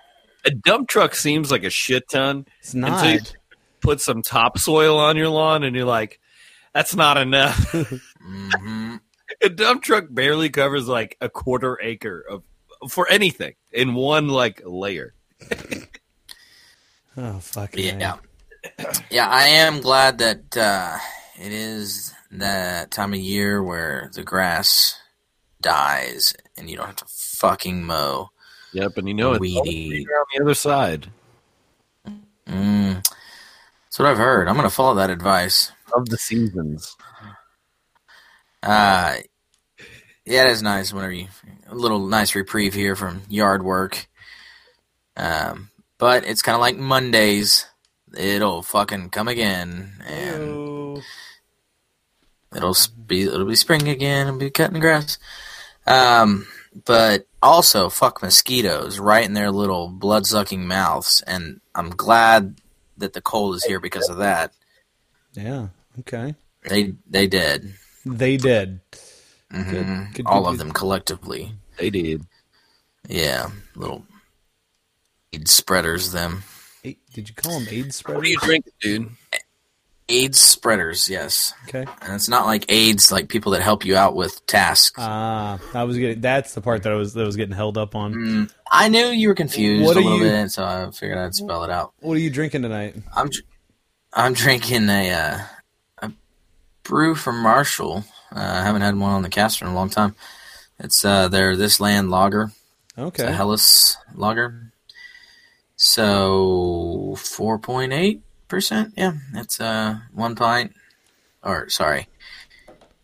a dump truck seems like a shit ton. It's Until you not. Put some topsoil on your lawn, and you're like, "That's not enough." (laughs) hmm a dump truck barely covers like a quarter acre of for anything in one like layer. (laughs) Oh fuck Yeah, yeah. I am glad that uh, it is that time of year where the grass dies and you don't have to fucking mow. Yep, and you know it's Weed always eat. greener on the other side Mm. That's what I've heard. I'm gonna follow that advice. of the seasons. Uh, yeah, it is nice whenever you a little nice reprieve here from yard work. Um, but it's kind of like Mondays. It'll fucking come again, and Ew. it'll be it'll be spring again, and be cutting grass. Um, but also fuck mosquitoes right in their little blood sucking mouths, and I'm glad that the cold is here because of that. Yeah. Okay. They they did. They did. Mhm. Good, good, All good, of them collectively. They did. Yeah, little AIDS spreaders. Them did you call them AIDS spreaders? What are you drinking, dude? AIDS spreaders. Yes, Okay. and it's not like AIDS, like people that help you out with tasks. Ah, I was getting. That's the part that I was that was getting held up on. Mm, I knew you were confused What a little you- bit, so I figured I'd spell it out. What are you drinking tonight? I'm I'm drinking a uh, a brew from Marshall. Uh, I haven't had one on the caster in a long time. It's uh, their this land lager. It's a Okay. Helles lager. So four point eight percent. Yeah, it's uh one pint. Or sorry,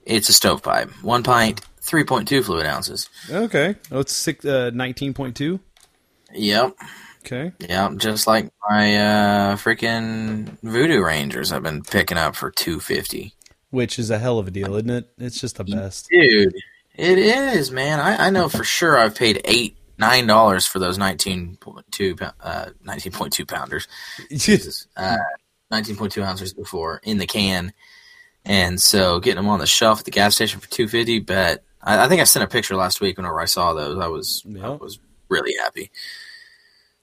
it's a stovepipe. One pint, three point two fluid ounces. Okay. Oh, it's six, uh, 19.2. Yep. Okay. Yeah, just like my uh, freaking Voodoo Rangers I've been picking up for two fifty. Which is a hell of a deal, isn't it? It's just the best. Dude, it is, man. I, I know for sure I've paid eight nine dollars for those nineteen point two uh nineteen point two pounders. (laughs) Jesus. Uh nineteen point two ounces before in the can. And so getting them on the shelf at the gas station for two fifty, but I, I think I sent a picture last week whenever I saw those. I was I was really happy.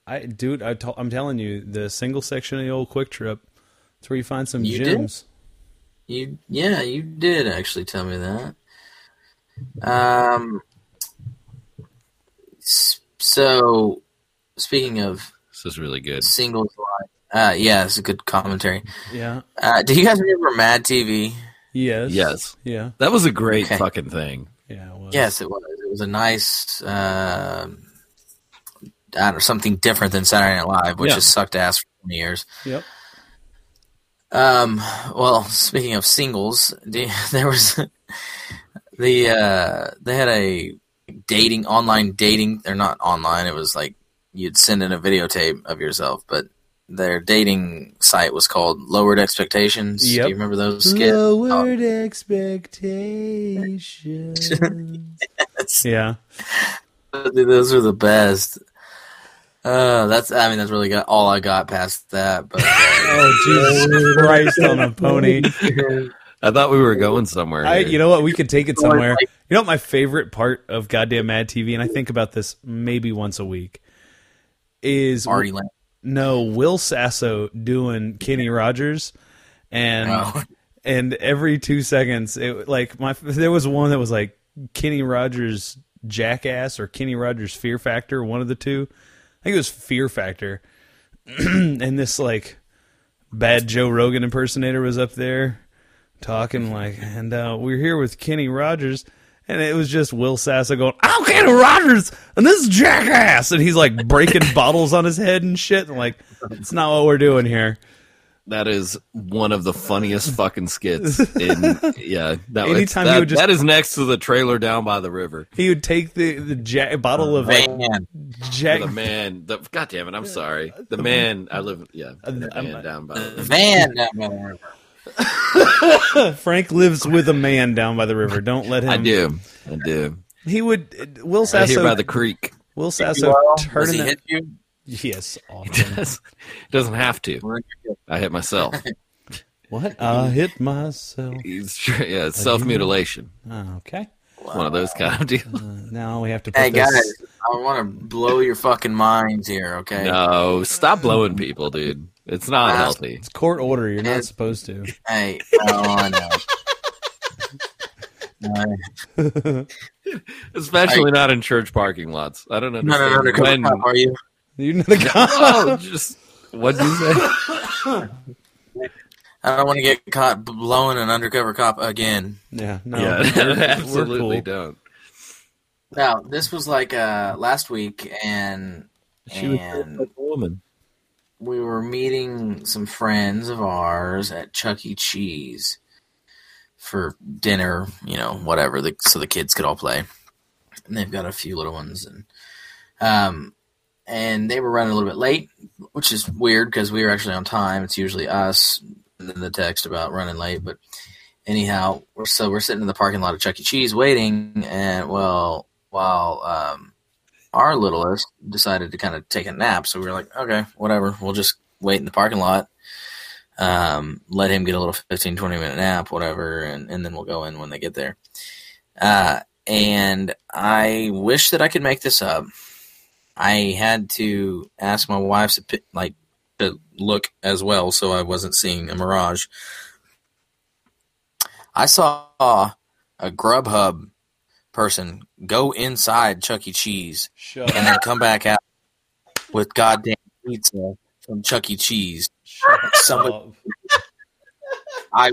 I, dude, I t- I'm telling you, the single section of the old QuikTrip, it's where you find some You did? gems. You yeah, you did actually tell me that. Um. S- So, speaking of This is really good. singles, live. uh, yeah, it's a good commentary. Yeah. Uh, do you guys remember Mad TV? Yes. Yes. Yeah. That was a great Okay. fucking thing. Yeah. It was. Yes, it was. It was a nice, uh, I don't know, something different than Saturday Night Live, which Yeah. has sucked ass for twenty years. Yep. Um. Well, speaking of singles, (laughs) there was (laughs) the uh, they had a dating online dating. They're not online. It was like you'd send in a videotape of yourself, but their dating site was called Lowered Expectations. Yep. Do you remember those skits? Oh, Lowered expectations. (laughs) yeah. Dude, those are the best. Uh, that's I mean that's really got all I got past that. But uh, (laughs) Oh Jesus Christ on a pony. (laughs) I thought we were going somewhere. I, you know what? We could take it (laughs) somewhere. You know what? My favorite part of goddamn Mad TV, and I think about this maybe once a week, is Artie Lange. no Will Sasso doing Kenny Rogers, and Oh. (laughs) and every two seconds, it like my there was one that was like Kenny Rogers Jackass or Kenny Rogers Fear Factor, one of the two. I think it was Fear Factor, (clears throat) and this like bad Joe Rogan impersonator was up there talking like, and uh, we're here with Kenny Rogers. And it was just Will Sasso going, I'm Kenny Rogers, and this is Jackass. And he's like breaking (laughs) bottles on his head and shit. And like, it's not what we're doing here. that is one of the funniest fucking skits. In (laughs) yeah, that, was- Anytime he that, would just- that is next to the trailer down by the river. He would take the, the ja- bottle of like Man, Jack. The man, the God damn it, I'm sorry. The man, I live, yeah, the I'm- man down by the river. Van down by the river. (laughs) Frank lives with a man down by the river. Don't let him. I do, I do. He would. Will Right here by the creek. Will Sasso Does turning he that. hit you? Yes, He (laughs) often. does, doesn't have to. I hit myself. (laughs) what? I hit myself. He's yeah, self mutilation. Oh, okay. One of those kind of uh, deals. Now we have to put Hey this. guys, I want to blow your fucking minds here, okay? No, stop blowing people, dude. It's not Uh, healthy. It's court order. You're not supposed to. Hey, oh no. No, Especially not in church parking lots. I don't no, no, understand no, no, when. come on, are you? You're not a guy. oh, just what'd you say? (laughs) I don't want to get caught blowing an undercover cop again. Yeah. No. yeah, we're- (laughs) we're absolutely cool. don't. Now, this was like uh, last week, and She was and a woman. We were meeting some friends of ours at Chuck E. Cheese for dinner, you know, whatever, the, so the kids could all play. And they've got a few little ones, and um, and they were running a little bit late, which is weird because we were actually on time. It's usually us and then the text about running late, but anyhow, we're, so we're sitting in the parking lot of Chuck E. Cheese waiting, and well, while um, our littlest decided to kind of take a nap, so we were like, okay, whatever, we'll just wait in the parking lot, um, let him get a little 15, 20 minute nap, whatever, and, and then we'll go in when they get there. Uh, and I wish that I could make this up. I had to ask my wife to like to look as well, so I wasn't seeing a mirage. I saw a Grubhub person go inside Chuck E. Cheese Shut and then come back out with goddamn pizza from Chuck E. Cheese. Somebody. I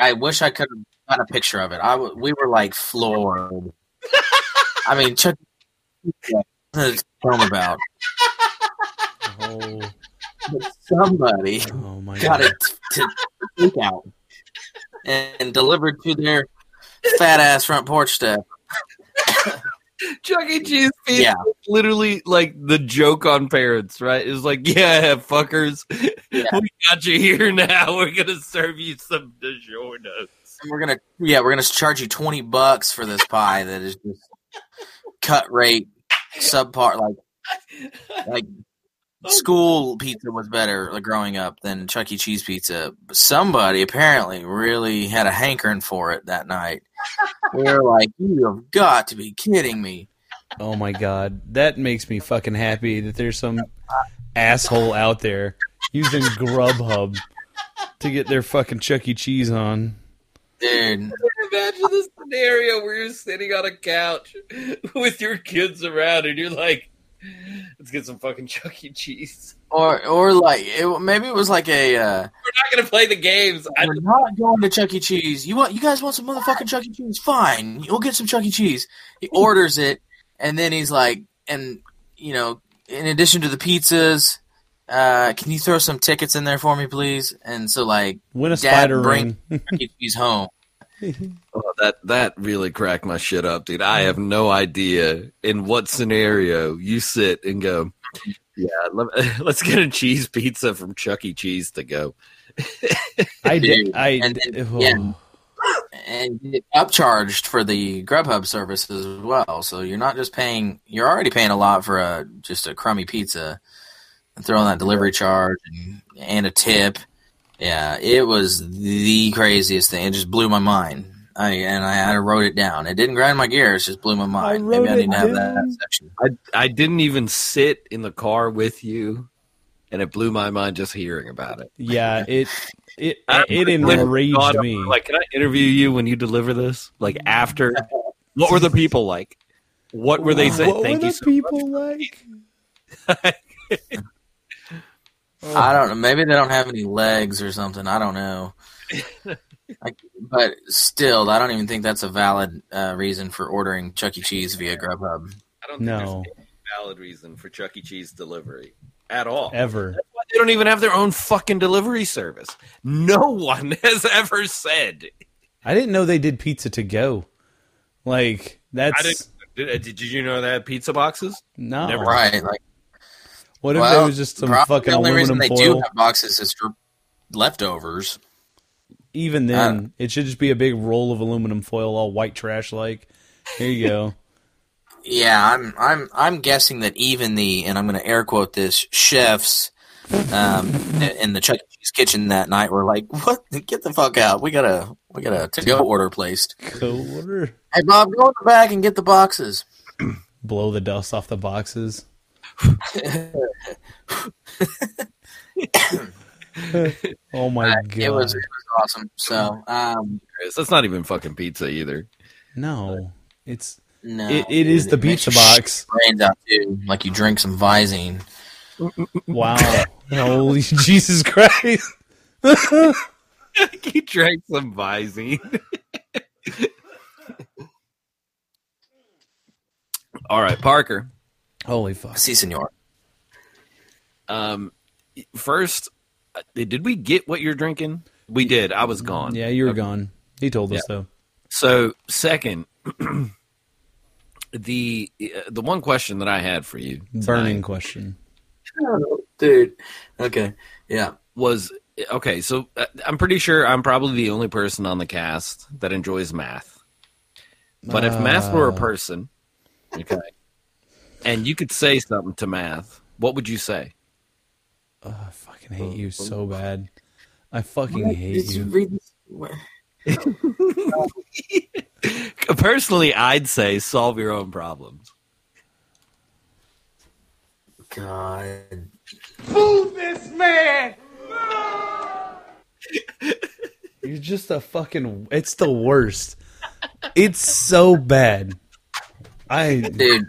I wish I could have got a picture of it. I w- we were like floored. I mean, Chuck. E. Cheese, I'm about? Oh, But somebody oh my got god. it to take out and delivered to their fat ass front porch step. (laughs) Chuck E. Cheese pizza Yeah. literally like the joke on parents, right? It's like, yeah, fuckers, Yeah. we got you here now. (laughs) We're gonna serve you some DiGiorno. We're gonna yeah, we're gonna charge you twenty bucks for this pie that is just cut rate subpar like like (laughs) oh. school pizza was better like growing up than Chuck E. Cheese pizza. But somebody apparently really had a hankering for it that night. We were like, You have got to be kidding me. Oh my god. That makes me fucking happy that there's some asshole out there using Grubhub to get their fucking Chuck E. Cheese on. Dude. Imagine this scenario where you're sitting on a couch with your kids around, and you're like, (laughs) "Let's get some fucking Chuck E. Cheese." Or or like it, maybe it was like a uh We're not gonna play the games. I, We're not going to Chuck E. Cheese. You want? You guys want some motherfucking Chuck E. Cheese? Fine, we'll get some Chuck E. Cheese. He orders it, and then he's like, and you know, in addition to the pizzas, uh, can you throw some tickets in there for me, please? And so like, Win a Dad, spider bring- ring. Chuck E. Cheese home. Oh, that that really cracked my shit up, dude. I have no idea in what scenario you sit and go, "Yeah, let, (laughs) let's get a cheese pizza from Chuck E. Cheese to go." I (laughs) did. I and then- oh. yeah. Um, and get upcharged for the Grubhub service as well. So you're not just paying; you're already paying a lot for a just a crummy pizza, and throwing that delivery charge and, and a tip. Yeah, it was the craziest thing. It just blew my mind. I and I, I wrote it down. It didn't grind my gears; just blew my mind. wrote Maybe I it didn't have that down. section. I I didn't even sit in the car with you, and it blew my mind just hearing about it. Yeah, (laughs) it it I- it literally enraged me. Like, can I interview you when you deliver this? Like after, what were the people like? What were they saying? What Thank were you the so people like? (laughs) (laughs) I don't know. Maybe they don't have any legs or something. I don't know. (laughs) Like, but still, I don't even think that's a valid uh, reason for ordering Chuck E. Cheese via Grubhub. I don't think No. there's any valid reason for Chuck E. Cheese delivery at all. Ever. They don't even have their own fucking delivery service. No one (laughs) has ever said. I didn't know they did pizza to go. Like I that's didn't. Did, did you know they had pizza boxes? no. Never. Right. Like, What if well, there was just some fucking the only reason they do have boxes is for leftovers. Even then, it should just be a big roll of aluminum foil, all white trash like. Here you go. (laughs) Yeah, I'm I'm I'm guessing that even the and I'm going to air quote this chefs um, in the Chuck E. Cheese kitchen that night were like, "What? Get the fuck out! We got a we got a to go order placed." Go order. Hey Bob, go in the back and get the boxes. Blow the dust off the boxes. (laughs) oh my god! It was it was awesome. So um, That's not even fucking pizza either. no, it's no, it, it is the makes pizza box. Brains out too, like you drink some Visine. Wow! Holy (laughs) Jesus Christ! (laughs) he drank some Visine. All right, Parker. Holy fuck! Si, senor. Um, first, uh, did we get what you're drinking? We did. I was gone. Yeah, you were Okay. gone. He told us though. So, second, (clears throat) the uh, the one question that I had for you tonight Burning question. dude. Okay, yeah. was okay, so uh, I'm pretty sure I'm probably the only person on the cast that enjoys math. But if math were a Uh. person, okay, and you could say something to math, what would you say? I fucking hate you uh, so bad. I fucking hate Did you you. read this? What? (laughs) Personally, I'd say solve your own problems. God. Fool this man! (laughs) You're just a fucking. It's the worst. It's so bad. I Dude.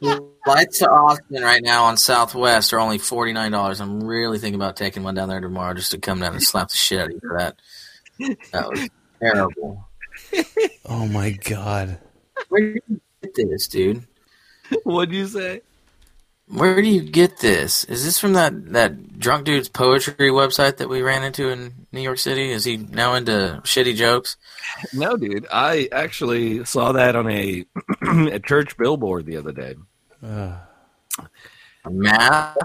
Flights to Austin right now on Southwest are only forty nine dollars. I'm really thinking about taking one down there tomorrow just to come down and slap the shit out of you for that. That was terrible. oh my god. Where do you get this, dude? What'd you say? Where do you get this? Is this from that, that drunk dude's poetry website that we ran into in New York City? Is he now into shitty jokes? No, dude. I actually saw that on a (clears throat) a church billboard the other day. Math?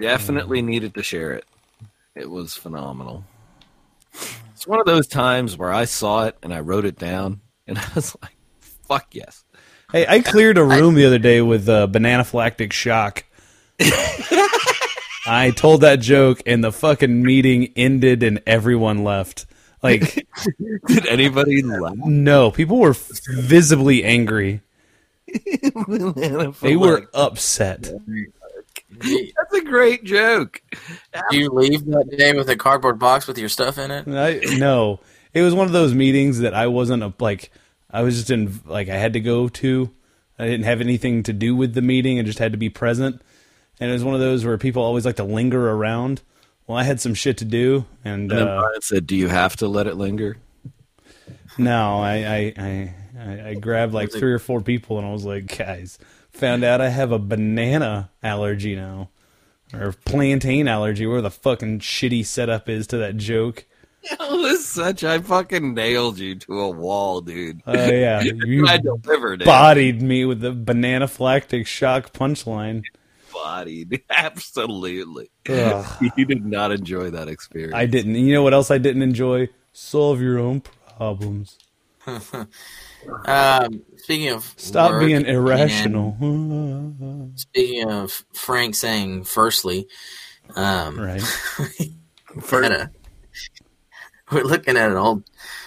Definitely needed to share it. It was phenomenal. It's one of those times where I saw it and I wrote it down, and (laughs) I was like, "Fuck yes." Hey, I cleared a room the other day with uh, anaphylactic shock. (laughs) I told that joke, and the fucking meeting ended, and everyone left. Like, (laughs) Did anybody laugh? no, people were visibly angry. (laughs) They were upset. That's a great joke. Do you leave that day with a cardboard box with your stuff in it? I, no, it was one of those meetings that I wasn't a, like. I was just in like I had to go to. I didn't have anything to do with the meeting. I just had to be present. And it was one of those where people always like to linger around. Well, I had some shit to do, and, And then uh, Brian said, "Do you have to let it linger?" no, I I, I I I grabbed like three or four people, and I was like, guys, found out I have a banana allergy now, or plantain allergy. Where the fucking shitty setup is to that joke. (laughs) It was such. I fucking nailed you to a wall, dude. Oh yeah, (laughs) you I delivered it. bodied me with the banana flactic shock punchline. Bodied. (laughs) Absolutely. Ugh. You did not enjoy that experience. I didn't. You know what else I didn't enjoy? Solve your own problems. Um, speaking of Stop work being and irrational. (laughs) Speaking of Frank saying, firstly, um, right. (laughs) at a, we're looking at an old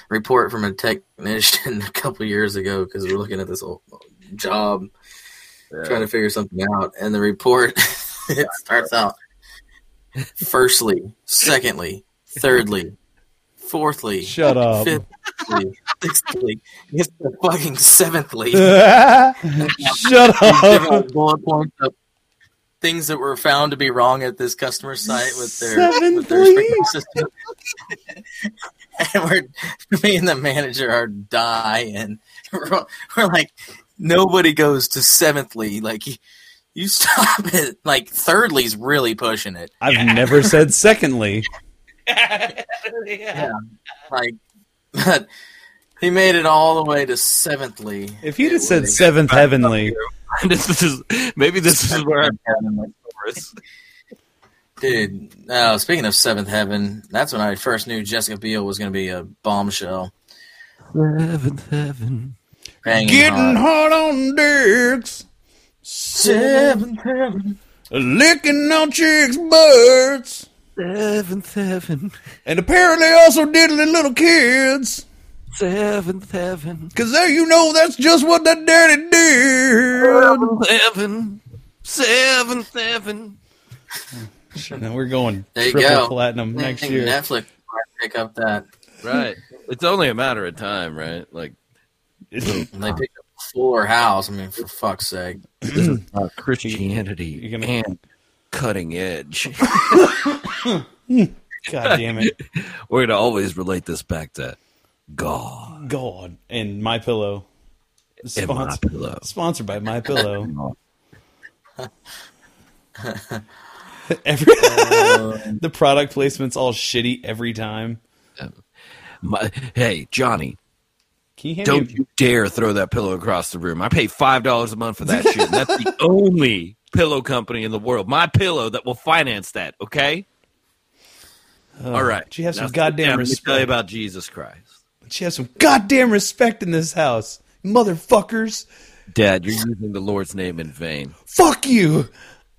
report from a technician (laughs) a couple years ago because we're looking at this old job trying to figure something out, and the report it starts out firstly, secondly, thirdly, fourthly, Shut up. fifthly, sixthly, it's the fucking seventhly. (laughs) Shut up. bullet points of things that were found to be wrong at this customer site with their, with their system. (laughs) and we're me and the manager are dying. (laughs) We're, we're like, nobody goes to seventhly. Like, you, you stop it. Like, thirdly's really pushing it. I've never said secondly. Yeah. Like, but he made it all the way to seventhly. If you'd have said seventh heavenly, (laughs) this is maybe this is where I'm at in my chorus. Dude, oh, speaking of Seventh Heaven, that's when I first knew Jessica Biel was going to be a bombshell. Seventh heaven. Banging getting hard. hard on dicks, Seventh Heaven. licking on chicks' butts, Seventh heaven. and apparently also diddling little kids. Seventh heaven. Cause there you know that's just what that daddy did. Seventh heaven. Seventh heaven. Now we're going There you triple go. platinum I next think year. Netflix might pick up that. Right. It's only a matter of time, right? Like And they pick up Fuller House. I mean, for fuck's sake. (clears throat) uh, Christianity You're gonna- and cutting edge. (laughs) God damn it. (laughs) We're gonna always relate this back to God God and my pillow. and my pillow. Sponsored by My Pillow. (laughs) Oh. (laughs) Every (laughs) the product placement's all shitty every time. Um, my, hey, Johnny, you don't you dare throw that pillow across the room. I pay five dollars a month for that shit. That's the only pillow company in the world, my pillow, that will finance that. Okay? Oh, all right. She has some Now, goddamn let me tell you about Jesus Christ. She has some goddamn respect in this house, motherfuckers. Dad, you're using the Lord's name in vain. Fuck you.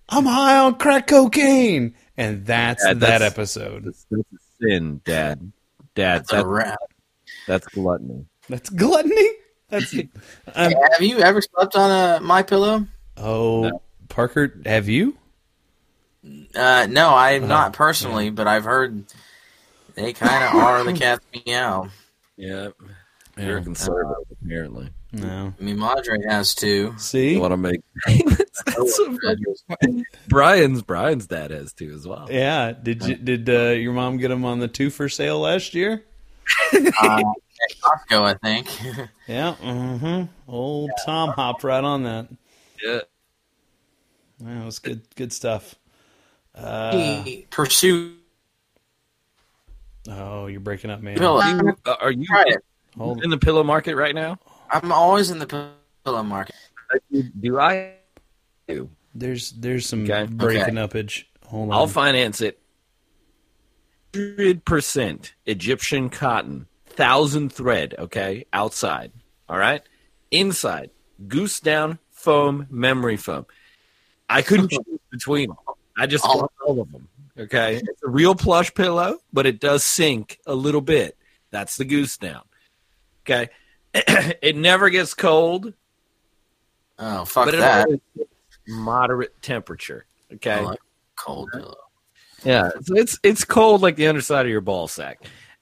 I'm high on crack cocaine, and that's Yeah, that that's- episode. That's, that's a sin, Dad. Dad, It's a that's, wrap. that's gluttony. That's gluttony. That's (laughs) um, Have you ever slept on a my pillow? oh, Parker, have you? Uh, no, I not personally, but I've heard they kind of are the (laughs) cat's meow. Yeah. You're a conservative, apparently. No. I mean, Madre has too. See, You (laughs) want to make That's so funny. (laughs) Brian's Brian's dad has too as well. yeah. Did you did uh, your mom get them on the two for sale last year? Uh, at Costco, I think. (laughs) Yeah. Mm-hmm. Old Tom hopped right on that. Yeah. That was good. Good stuff. Uh, Pursue oh, you're breaking up, man. pillow. You- uh, are you Hold. in the pillow market right now? I'm always in the pillow market. Do I? Do. There's there's some Okay. breaking upage. Hold on. I'll finance it. Hundred percent Egyptian cotton, thousand thread. Okay, outside. All right, inside goose down foam memory foam. I couldn't (laughs) choose between them. I just All- all of them. Okay, it's a real plush pillow, but it does sink a little bit. That's the goose down. Okay, (clears throat) it never gets cold, Oh fuck but that! moderate temperature. Okay. I like cold pillow. Yeah, so it's it's cold like the underside of your ball sack.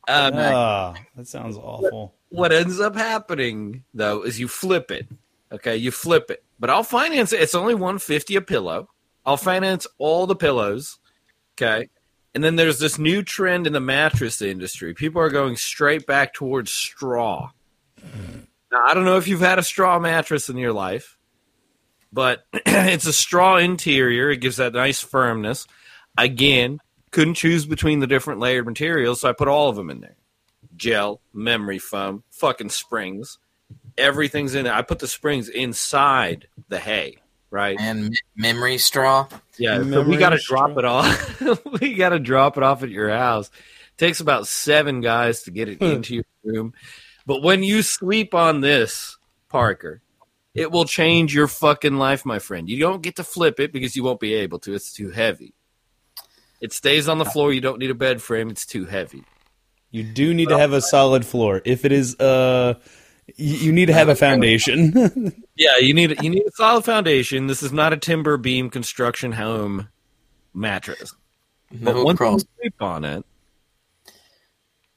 Um, Ah, that sounds awful. what ends up happening though is you flip it. Okay, you flip it, but I'll finance it. It's only one fifty a pillow. I'll finance all the pillows. Okay, and then there's this new trend in the mattress industry. People are going straight back towards straw. Now I don't know if you've had a straw mattress in your life, but (clears throat) it's a straw interior. It gives that nice firmness. Again, couldn't choose between the different layered materials, so I put all of them in there. Gel, memory foam, fucking springs. Everything's in it. I put the springs inside the hay, right? And memory straw. Yeah, so we got to drop it off. (laughs) we got to drop it off at your house. takes about seven guys to get it into your room. But when you sleep on this, Parker, it will change your fucking life, my friend. You don't get to flip it because you won't be able to. It's too heavy. It stays on the floor. You don't need a bed frame. It's too heavy. You do need to have a solid floor. If it is, uh, you, you need to have a foundation. (laughs) Yeah, you need you need a solid foundation. This is not a timber beam construction home mattress. But once cross. you sleep on it,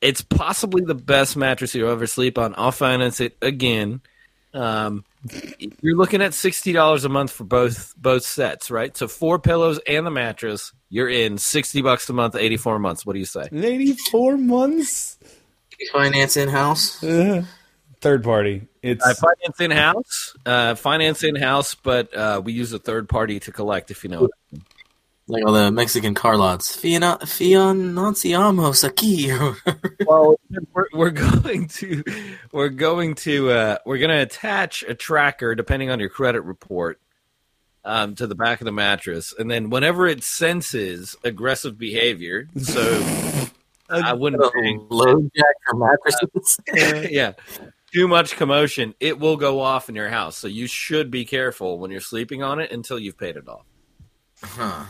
it's possibly the best mattress you'll ever sleep on. I'll finance it again. Um, you're looking at sixty dollars a month for both both sets, right? So four pillows and the mattress. You're in sixty bucks a month, eighty four months. What do you say? Eighty-four months. Finance in house. Uh, third party. It's I finance in house, uh, finance in house, but uh, we use a third party to collect. If you know, what I mean. Like all the Mexican car lots. Fiana, Fiananciamos aquí. well, we're, we're going to we're going to uh, we're going to attach a tracker depending on your credit report um, to the back of the mattress, and then whenever it senses aggressive behavior, so (laughs) I wouldn't think, Load jack for mattresses. yeah. Too much commotion, it will go off in your house. So you should be careful when you're sleeping on it until you've paid it off. huh.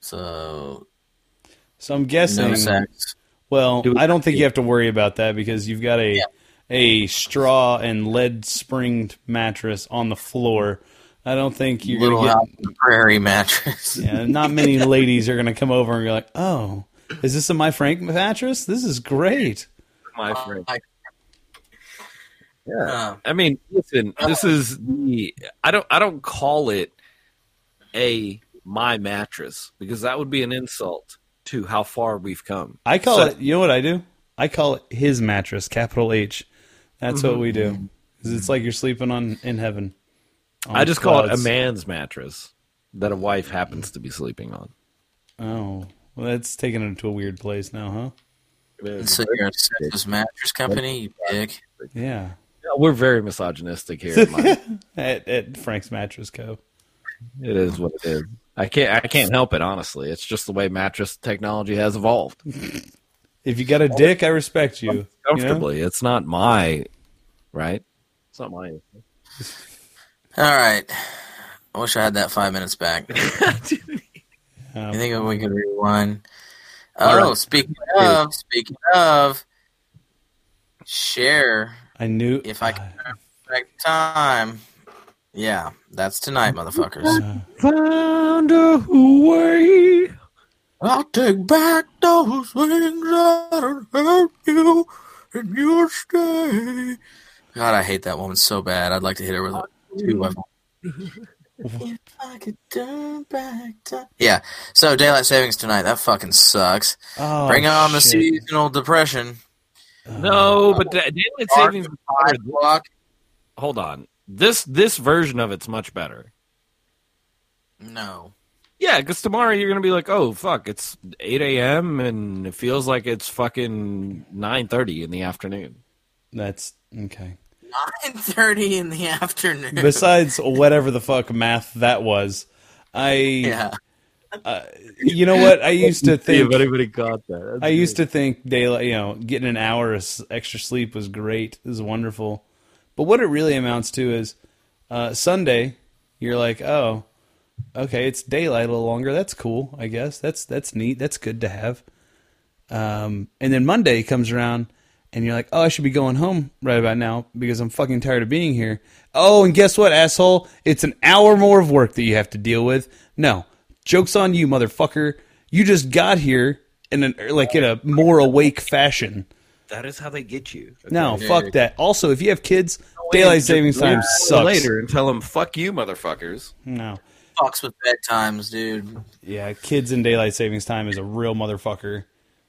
So so I'm guessing. no sex. Well, Do- I don't think you have to worry about that because you've got a Yeah. a straw and lead springed mattress on the floor. I don't think you're Little gonna out in the prairie mattress. (laughs) Yeah, not many (laughs) ladies are gonna come over and be like, "Oh, is this a my Frank mattress? This is great." My uh, friend. Like, Yeah. uh, I mean, listen, this is the I don't I don't call it a my mattress because that would be an insult to how far we've come. I call So- it. You know what I do? I call it his mattress, capital H. That's what we Mm-hmm. it's like you're sleeping on in heaven. on I just call it a man's mattress that a wife happens to be sleeping on. Oh, well, that's taking it to a weird place now, huh? so you're a mattress company, you dick. huh? Yeah, We're very misogynistic here. At (laughs) at, at Frank's Mattress Co. it is what it is. I can't. I can't help it. Honestly, it's just the way mattress technology has evolved. (laughs) If you got a dick, I respect you. you know? Comfortably, it's not my right. It's not my. All right. I wish I had that five minutes back. Um, (laughs) You think we could rewind? Oh, right. speaking of, speaking of, share I knew if I ah. can back time. Yeah, that's tonight, motherfuckers. Found a way. I'll take back those things that hurt you, and you'll stay. God, I hate that woman so bad. I'd like to hit her with a two by If I could turn back time. Yeah. So daylight savings tonight. That fucking sucks. Oh, Bring on the shit. seasonal depression. No, uh, but da- daylight savings. Five o'clock. Hold on. This this version of it's much better. No. Yeah, because tomorrow you're gonna be like, oh fuck, it's eight a.m. and it feels like it's fucking nine thirty in the afternoon. That's okay. Nine thirty in the afternoon. Besides whatever the fuck math that was, I (laughs) yeah. You know what I used to (laughs) think. anybody got that. I used to think daylight, you know, getting an hour of extra sleep was great, is wonderful. But what it really amounts to is uh, Sunday, you're like, oh, okay, it's daylight a little longer. That's cool, I guess. That's that's neat. That's good to have. Um, and then Monday comes around, and you're like, oh, I should be going home right about now because I'm fucking tired of being here. Oh, and guess what, asshole? It's an hour more of work that you have to deal with. No, jokes on you, motherfucker. You just got here in an like in a more awake fashion. that is how they get you. No, Yeah. fuck that. Also, if you have kids, daylight savings time sucks. later and tell them fuck you, motherfuckers. No. Fucks with bedtimes, dude. Yeah, kids in daylight savings time is a real motherfucker.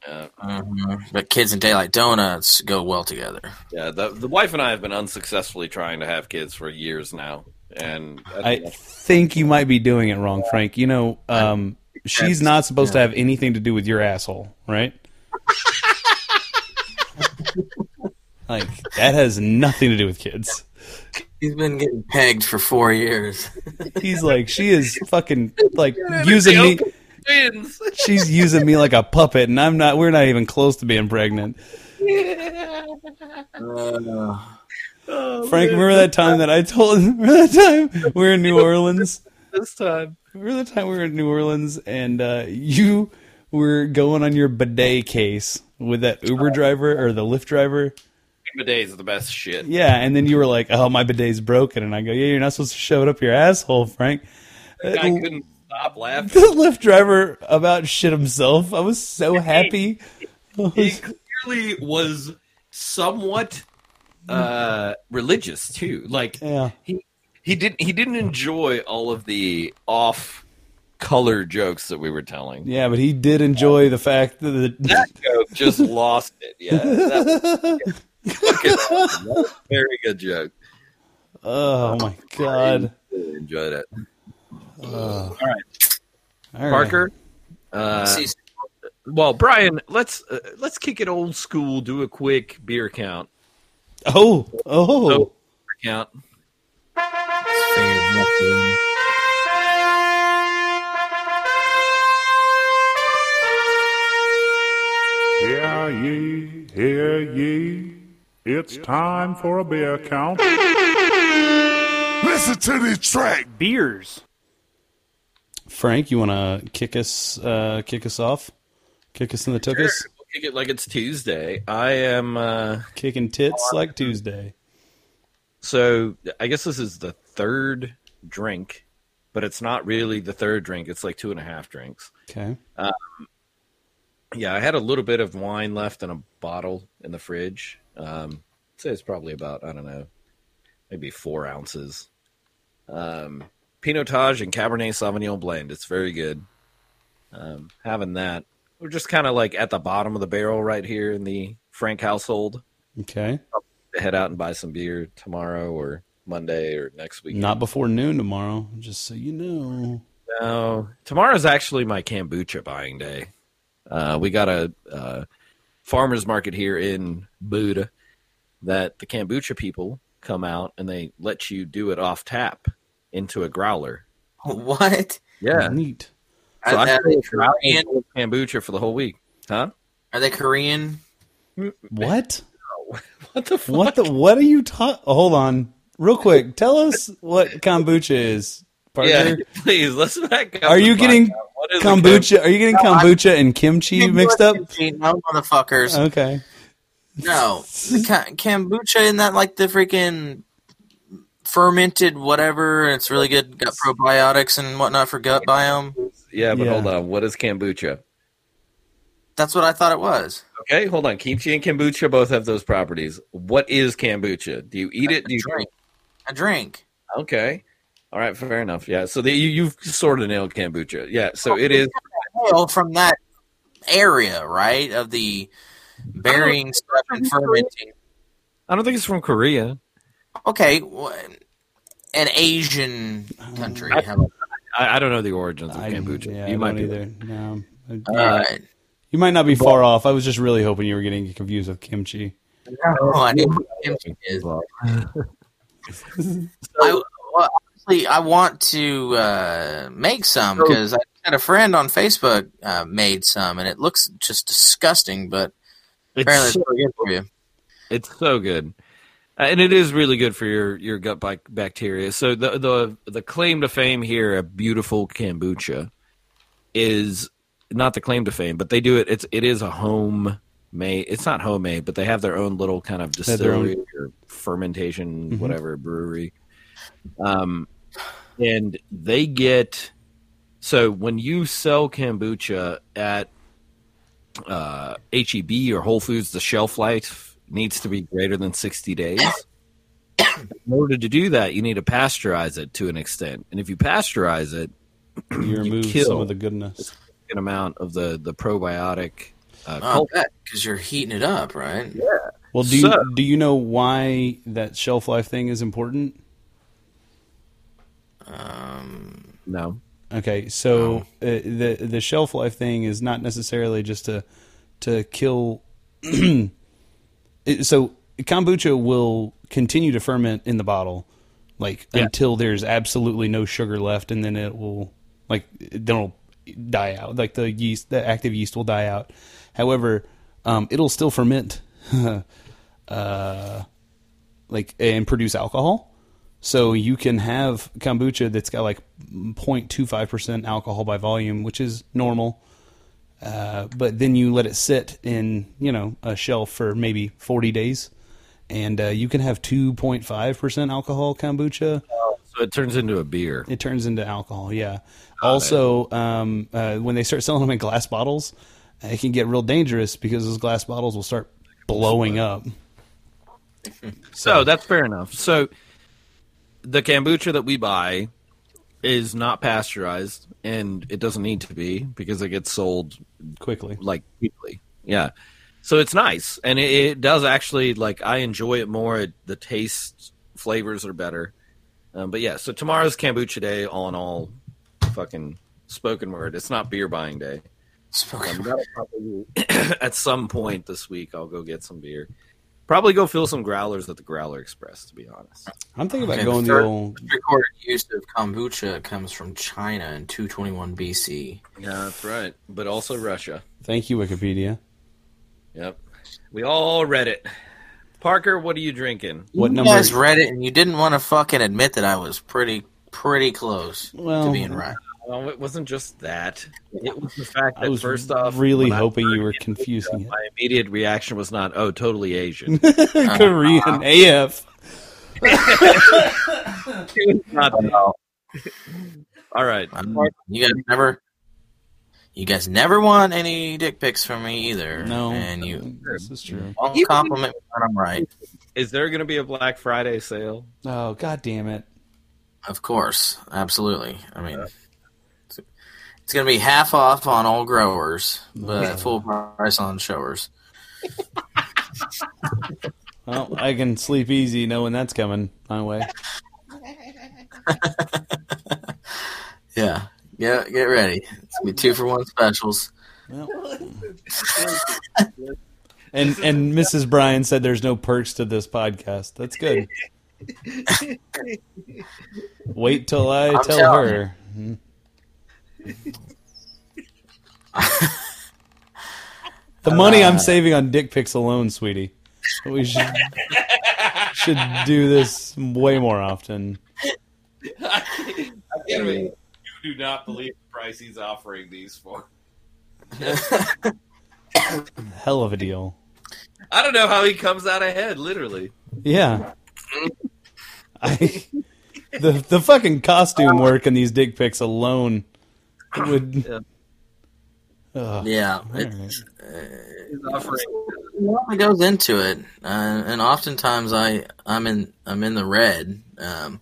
Mhm. But kids and daylight donuts go well together. Yeah, the the wife and I have been unsuccessfully trying to have kids for years now, and I think you might be doing it wrong, Frank. You know, um, she's not supposed to have anything to do with your asshole, right? (laughs) like that has nothing to do with kids. He's been getting pegged for four years. (laughs) He's like, she is fucking like (laughs) using me. twins. She's using me like a puppet, and I'm not. We're not even close to being pregnant. Uh, Frank, remember that time that I told? (laughs) Remember that time we were in New Orleans? (laughs) this time. Remember the time we were in New Orleans and uh, you were going on your bidet case with that Uber driver or the Lyft driver? Bidets are the best shit. Yeah, and then you were like, "Oh, my bidet's broken," and I go, "Yeah, you're not supposed to shove it up your asshole, Frank." I Uh, couldn't stop laughing. the Lyft driver about shit himself. I was so happy. I He clearly was somewhat uh, religious too. Like yeah, he he didn't he didn't enjoy all of the off color jokes that we were telling. yeah, but he did enjoy the fact that the, (laughs) That joke just lost it. Yeah, that was. (laughs) That was a very good joke. oh my god, Really enjoyed it. All right. Parker. Uh, well, Brian, let's uh, let's kick it old school. Do a quick beer count. Oh, oh, Oh. Count. fingers up there. Hear ye, hear ye, it's time for a beer count. Listen to this track. Beers. Frank, you want to kick us uh, kick us off? Kick us in the tuchus? Sure, we'll kick it like it's Tuesday. I am. Uh, Kicking tits like Tuesday. so I guess this is the third drink, but it's not really the third drink. It's like two and a half drinks. Okay. Yeah, I had a little bit of wine left in a bottle in the fridge. Um, I'd say it's probably about I don't know, maybe four ounces. Um, Pinotage and Cabernet Sauvignon blend. It's very good. Um, having that, we're just kind of like at the bottom of the barrel right here in the Frank household. Okay. To head out and buy some beer tomorrow or Monday or next week. Not before noon tomorrow, just so you know. No, tomorrow's actually my kombucha buying day. Uh, we got a uh, farmers market here in Buda that the kombucha people come out and they let you do it off tap into a growler. (laughs) What? Yeah. Neat. So Are, I are they feel Korean? kombucha for the whole week. Huh? Are they Korean? What? (laughs) What the fuck? What the? What are you talking? hold on, real quick. Tell us what kombucha is, Parker. Yeah, (laughs) please let's back up. Are you getting podcast. What is kombucha? Are you getting kombucha and kimchi mixed up? No, motherfuckers. Okay. No, the ka- kombucha isn't that like the freaking fermented whatever? It's really good. Got probiotics and whatnot for gut biome. Yeah, but Yeah. hold on. What is kombucha? That's what I thought it was. Okay, hold on. Kimchi and kombucha both have those properties. What is kombucha? Do you eat it? Do you drink. A drink. Okay. All right, fair enough. Yeah. So the, you, you've sort of nailed kombucha. Yeah. So it is. Well, from that area, right? Of the burying stuff and fermenting. I don't think it's from Korea. Okay, wh- an Asian country. How about I, I don't know the origins of I, kombucha. yeah, you I might don't be. either. No. that? All right. You might not be far off. I was just really hoping you were getting confused with kimchi. No, I know what kimchi is. (laughs) I, well, honestly, I want to uh, make some because I had a friend on Facebook uh, made some, and it looks just disgusting. But apparently, It's it's really good for you. It's so good, Uh, and it is really good for your your gut bacteria. So the the the claim to fame here, a beautiful kombucha, is not the claim to fame, but they do it. It's it is a home made. It's not homemade, but they have their own little kind of own- distillery or fermentation, Mhm. whatever brewery. Um, and they get so when you sell kombucha at uh, HEB or Whole Foods, the shelf life needs to be greater than 60 days. In order to do that, you need to pasteurize it to an extent. And if you pasteurize it, You remove kill. some of the goodness. an amount of the, the probiotic uh, Oh, cult- because you're heating it up, right? Yeah. Well, do you do you know why that shelf life thing is important? Um, no. Okay, so uh, the the shelf life thing is not necessarily just to to kill. (clears throat) it, so kombucha will continue to ferment in the bottle, like Yeah. until there's absolutely no sugar left, and then it will like then it'll die out. Like the yeast, the active yeast will die out. However, um, it'll still ferment, (laughs) uh, like and produce alcohol. So you can have kombucha that's got like 0.25% alcohol by volume, which is normal. Uh, but then you let it sit in, you know, a shelf for maybe 40 days, and uh, you can have 2.5% alcohol kombucha. So it turns into a beer. It turns into alcohol, yeah. also, um, uh, when they start selling them in glass bottles, it can get real dangerous because those glass bottles will start blowing up. (laughs) So that's fair enough. So the kombucha that we buy is not pasteurized, and it doesn't need to be because it gets sold Quickly. like weekly. Yeah. So it's nice, and it, it does actually like I enjoy it more. It, the taste flavors are better. Um, but yeah, so tomorrow's kombucha day. All in all, fucking spoken word. It's not beer buying day. Um, that'll probably- (coughs) at some point this week, I'll go get some beer. Probably go fill some growlers at the Growler Express. To be honest, I'm thinking about Okay, going the the third- old. recorded use of kombucha comes from China in 221 BC. yeah, that's right. But also Russia. Thank you, Wikipedia. Yep, we all read it. Parker, what are you drinking? What you number? guys read it and you didn't want to fucking admit that I was pretty pretty close Well, to being right. Well, it wasn't just that. It was the fact that I that was first off, really hoping you were it, confusing it. My immediate reaction was not, "Oh, totally Asian." (laughs) Korean (laughs) AF. (laughs) not that. All right. Um, You guys never, you guys never want any dick pics from me either. No, and you This is true. won't compliment me when I'm right. Is there going to be a Black Friday sale? Oh god damn it! Of course, absolutely. I mean, it's, it's going to be half off on all growers, but full price on showers. Well, I can sleep easy knowing that's coming my way. (laughs) Yeah, get get ready. It's gonna be two for one specials. Well. and and Mrs. Brian said there's no perks to this podcast. That's good. (laughs) Wait till I I'm tell her. Hmm. The money I'm uh, saving on dick pics alone, sweetie. We should should do this way more often. I can't wait. You do not believe the price he's offering these for. Hell of a deal. I don't know how he comes out ahead, literally. Yeah. I the the fucking costume work in these dick pics alone would. Yeah. Ugh, Yeah, all it, right. He's offering. a lot that goes into it, uh, and oftentimes I I'm in I'm in the red, um,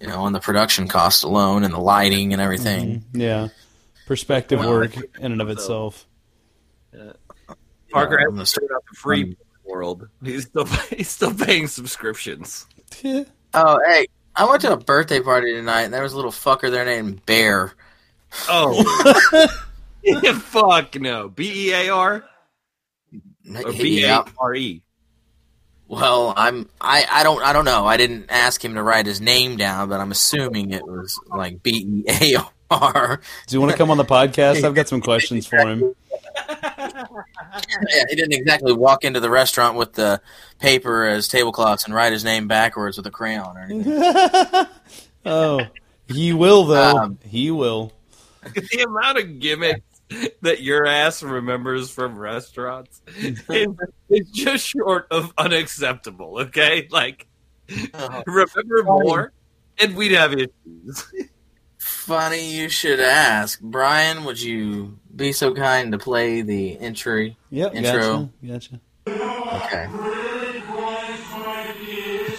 you know, on the production cost alone and the lighting and everything. Yeah. Perspective work in and of itself. Parker Yeah, has I'm gonna to start- out the free world. He's still (laughs) he's still paying subscriptions. (laughs) Yeah. Oh, hey, I went to a birthday party tonight, and there was a little fucker there named Bear. Oh, (laughs) (laughs) fuck no! B E A R or B A Yeah. R E. Well, I'm I, I don't I don't know. I didn't ask him to write his name down, but I'm assuming it was like B E A R. Do you want to come on the podcast? I've got some questions for him. Yeah, he didn't exactly walk into the restaurant with the paper as tablecloths and write his name backwards with a crayon or anything. (laughs) oh, he will though. Um, he will. (laughs) the amount of gimmicks that your ass remembers from restaurants (laughs) is, is just short of unacceptable. Okay, like oh. remember more, and we'd have issues. Funny you should ask. Brian, would you be so kind to play the entry? Yep. Intro. Gotcha. Gotcha. Okay.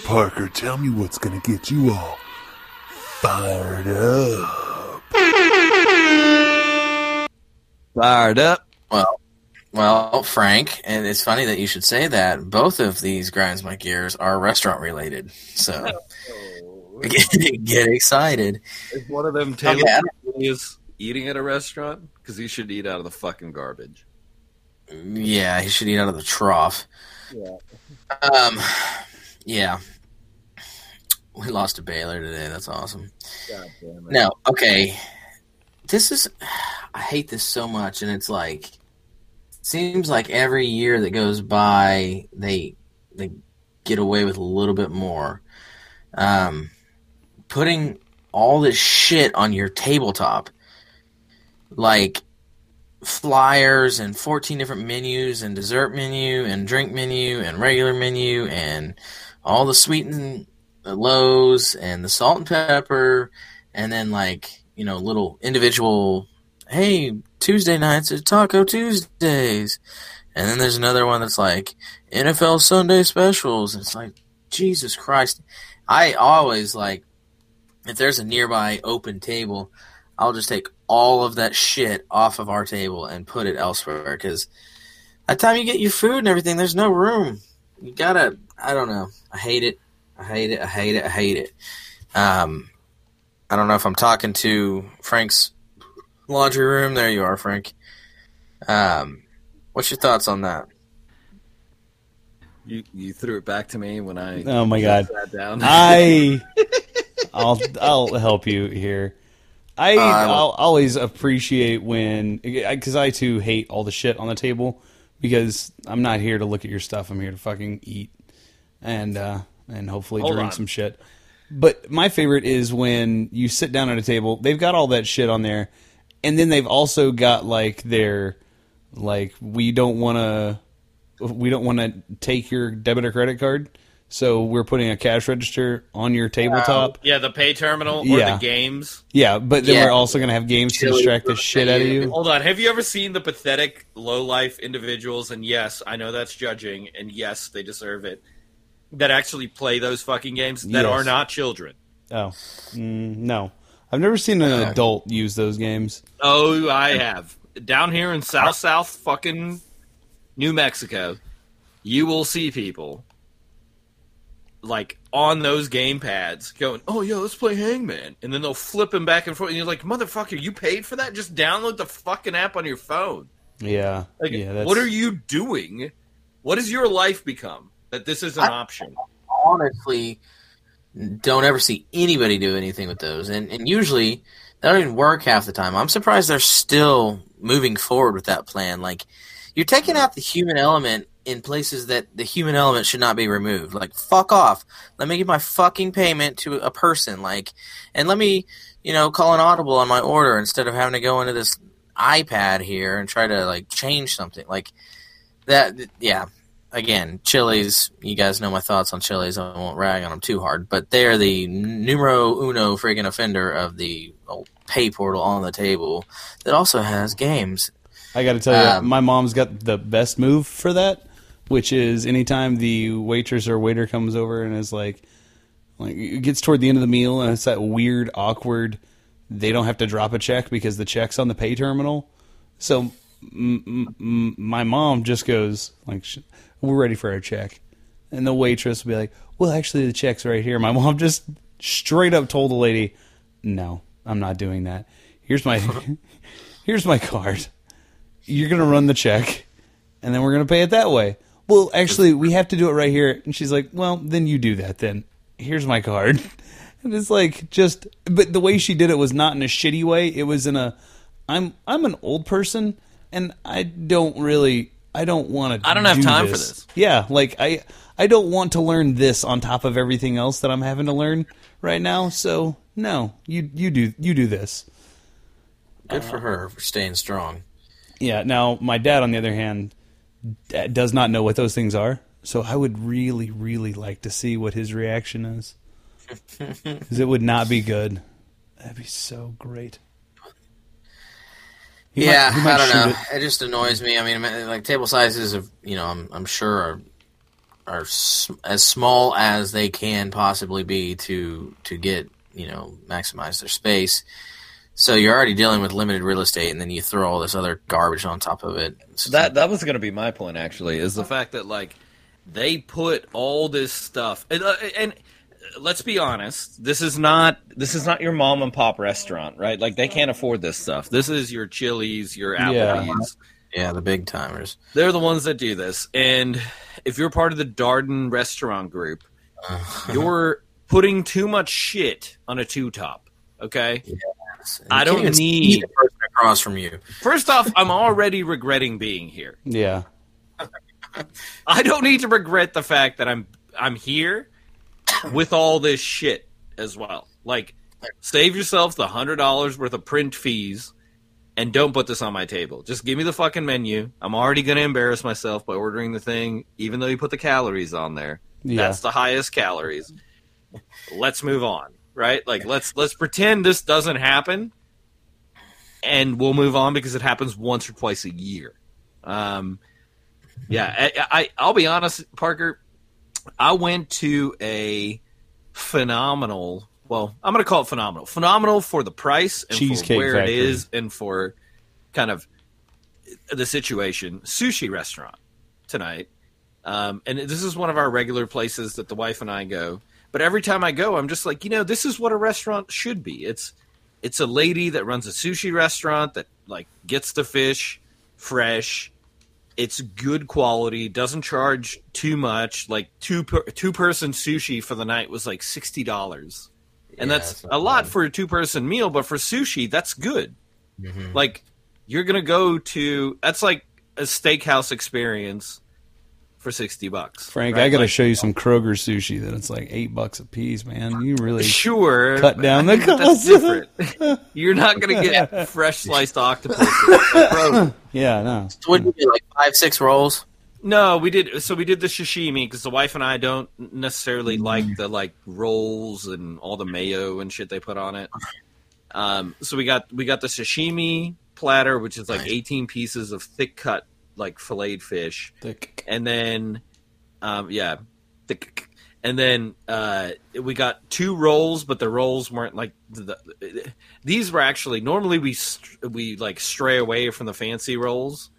Parker, tell me what's gonna get you all fired up. Fired up. Well, well, Frank, and it's funny that you should say that. Both of these grinds my gears are restaurant related, so get, (laughs) get excited. Is one of them Taylor Okay, I is eating at a restaurant because he should eat out of the fucking garbage. Yeah, he should eat out of the trough. Yeah. Um, yeah. We lost to Baylor today. That's awesome. God damn it. No, okay. This is I hate this so much and it's like seems like every year that goes by they they get away with a little bit more. Um putting all this shit on your tabletop. Like flyers and 14 different menus and dessert menu and drink menu and regular menu and all the sweet and the lows and the salt and pepper and then like you know little individual hey tuesday nights are taco tuesdays. And then there's another one that's like nfl sunday specials. It's like jesus christ. I always like if there's a nearby open table i'll just take all of that shit off of our table and put it elsewhere. Because by the time you get your food and everything there's no room. You gotta i don't know. I hate it. I hate it. I hate it. I hate it. Um I don't know if I'm talking to Frank's laundry room. There you are, Frank. Um, what's your thoughts on that? You you threw it back to me when I Oh my god. sat down. I (laughs) I'll I'll help you here. I Uh, I will- always appreciate when because I too hate all the shit on the table because I'm not here to look at your stuff. I'm here to fucking eat and uh and hopefully drink on. some shit. But my favorite is when you sit down at a table. They've got all that shit on there, and then they've also got like their like we don't want to we don't want to take your debit or credit card. So we're putting a cash register on your tabletop. yeah, the pay terminal or Yeah. the games. Yeah, but then Yeah. we're also going to have games to distract the shit out of you. Hold on. Have you ever seen the pathetic low life individuals? And yes, I know that's judging, and yes, they deserve it. That actually play those fucking games that Yes. are not children. Oh, mm, no. I've never seen an adult use those games. Oh, I have. Down here in South South fucking New Mexico, you will see people like on those game pads going, "Oh yeah, let's play Hangman," and then they'll flip him back and forth, and you're like, "Motherfucker, you paid for that? Just download the fucking app on your phone." Yeah, Like, yeah. That's, what are you doing? What has your life become that this is an option? Honestly, don't ever see anybody do anything with those. And and usually They don't even work half the time. I'm surprised they're still moving forward with that plan. Like, you're taking out the human element in places that the human element should not be removed. Like, fuck off. Let me give my fucking payment to a person. Like, and let me, you know, call an audible on my order instead of having to go into this iPad here and try to like change something. Like that. Yeah. Again, Chili's. You guys know my thoughts on Chili's. I won't rag on them too hard, but they're the numero uno friggin' offender of the old pay portal on the table that also has games. I got to tell you, Um, my mom's got the best move for that, which is anytime the waitress or waiter comes over and is like, like it gets toward the end of the meal and it's that weird, awkward. They don't have to drop a check because the check's on the pay terminal. So m- m- my mom just goes like, "Sh- "We're ready for our check," and the waitress will be like, "Well, actually, the check's right here." My (laughs) mom just straight up told the lady, "No, I'm not doing that. Here's my (laughs) here's my card. You're gonna run the check, and then we're gonna pay it that way." Well, actually, we have to do it right here. And she's like, "Well, then you do that. Then here's my card." (laughs) And it's like just, but the way she did it was not in a shitty way. It was in a, I'm I'm an old person, and I don't really, I don't want to. I don't have time for this. Yeah, like I, I don't want to learn this on top of everything else that I'm having to learn right now. So no, you you do you do this. Good for her for staying strong. Yeah. Now my dad, on the other hand, d- does not know what those things are. So I would really, really like to see what his reaction is, (laughs) because it would not be good. That'd be so great. He might- yeah, he might I don't know. it. It. just annoys me. I mean, like table sizes of you know, I'm I'm sure are are as small as they can possibly be to to get you know maximize their space. So you're already dealing with limited real estate, and then you throw all this other garbage on top of it. It's just That that was going to be my point actually is the fact that like they put all this stuff and, uh, and let's be honest this is not this is not your mom and pop restaurant right like they can't afford this stuff this is your Chili's your Yeah. Applebee's yeah, the big timers. they're the ones that do this and if you're part of the Darden restaurant group (laughs) you're putting too much shit on a two top okay I don't can't even see need- the person across from you. first off I'm already regretting being here Yeah. (laughs) I don't need to regret the fact that I'm I'm here with all this shit as well. Like, save yourself the hundred dollars worth of print fees, and don't put this on my table. Just give me the fucking menu. I'm already gonna embarrass myself by ordering the thing, even though you put the calories on there. Yeah. That's the highest calories. Let's move on, right? Like, let's let's pretend this doesn't happen, and we'll move on because it happens once or twice a year. Um, yeah, I, I I'll be honest, Parker. I went to a phenomenal. Well, I'm going to call it phenomenal. Phenomenal for the price and Cheesecake for where Factory. it is, and for kind of the situation. Sushi restaurant tonight, um, and this is one of our regular places that the wife and I go. But every time I go, I'm just like, you know, this is what a restaurant should be. It's it's a lady that runs a sushi restaurant that like gets the fish fresh it's good quality doesn't charge too much like two per, two person sushi for the night was like $60 and Yeah, that's that's a lot bad. for a two person meal but for sushi that's good Mm-hmm. like you're gonna go to that's like a steakhouse experience for 60 bucks Frank, right? I got to Like, show you some Kroger sushi that it's like eight bucks a piece, man. You really (laughs) sure cut down the but that's cost. different (laughs) you're not gonna get (laughs) fresh sliced octopus yeah, no. So what do you do, like five, six rolls? No, we did. So we did the sashimi because the wife and I don't necessarily like the like rolls and all the mayo and shit they put on it. Um, so we got we got the sashimi platter, which is like Nice. eighteen pieces of thick cut like filleted fish, Thick. and then um, yeah, thick. And then uh, we got two rolls, but the rolls weren't like the, the, these were actually normally we we like stray away from the fancy rolls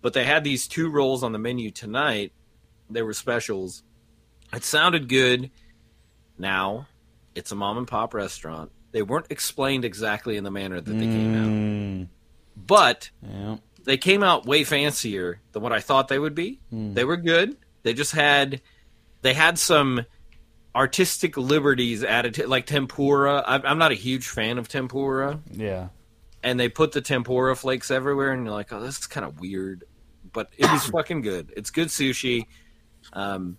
but they had these two rolls on the menu tonight. They were specials. It sounded good. Now, it's a mom and pop restaurant. They weren't explained exactly in the manner that they came out, Mm, but yeah. They came out way fancier than what I thought they would be. They were good. They just had they had some artistic liberties added to like tempura. I'm, I'm not a huge fan of tempura, Yeah. and they put the tempura flakes everywhere, and you're like, oh, this is kind of weird, but it was (coughs) fucking good. It's good sushi. Um,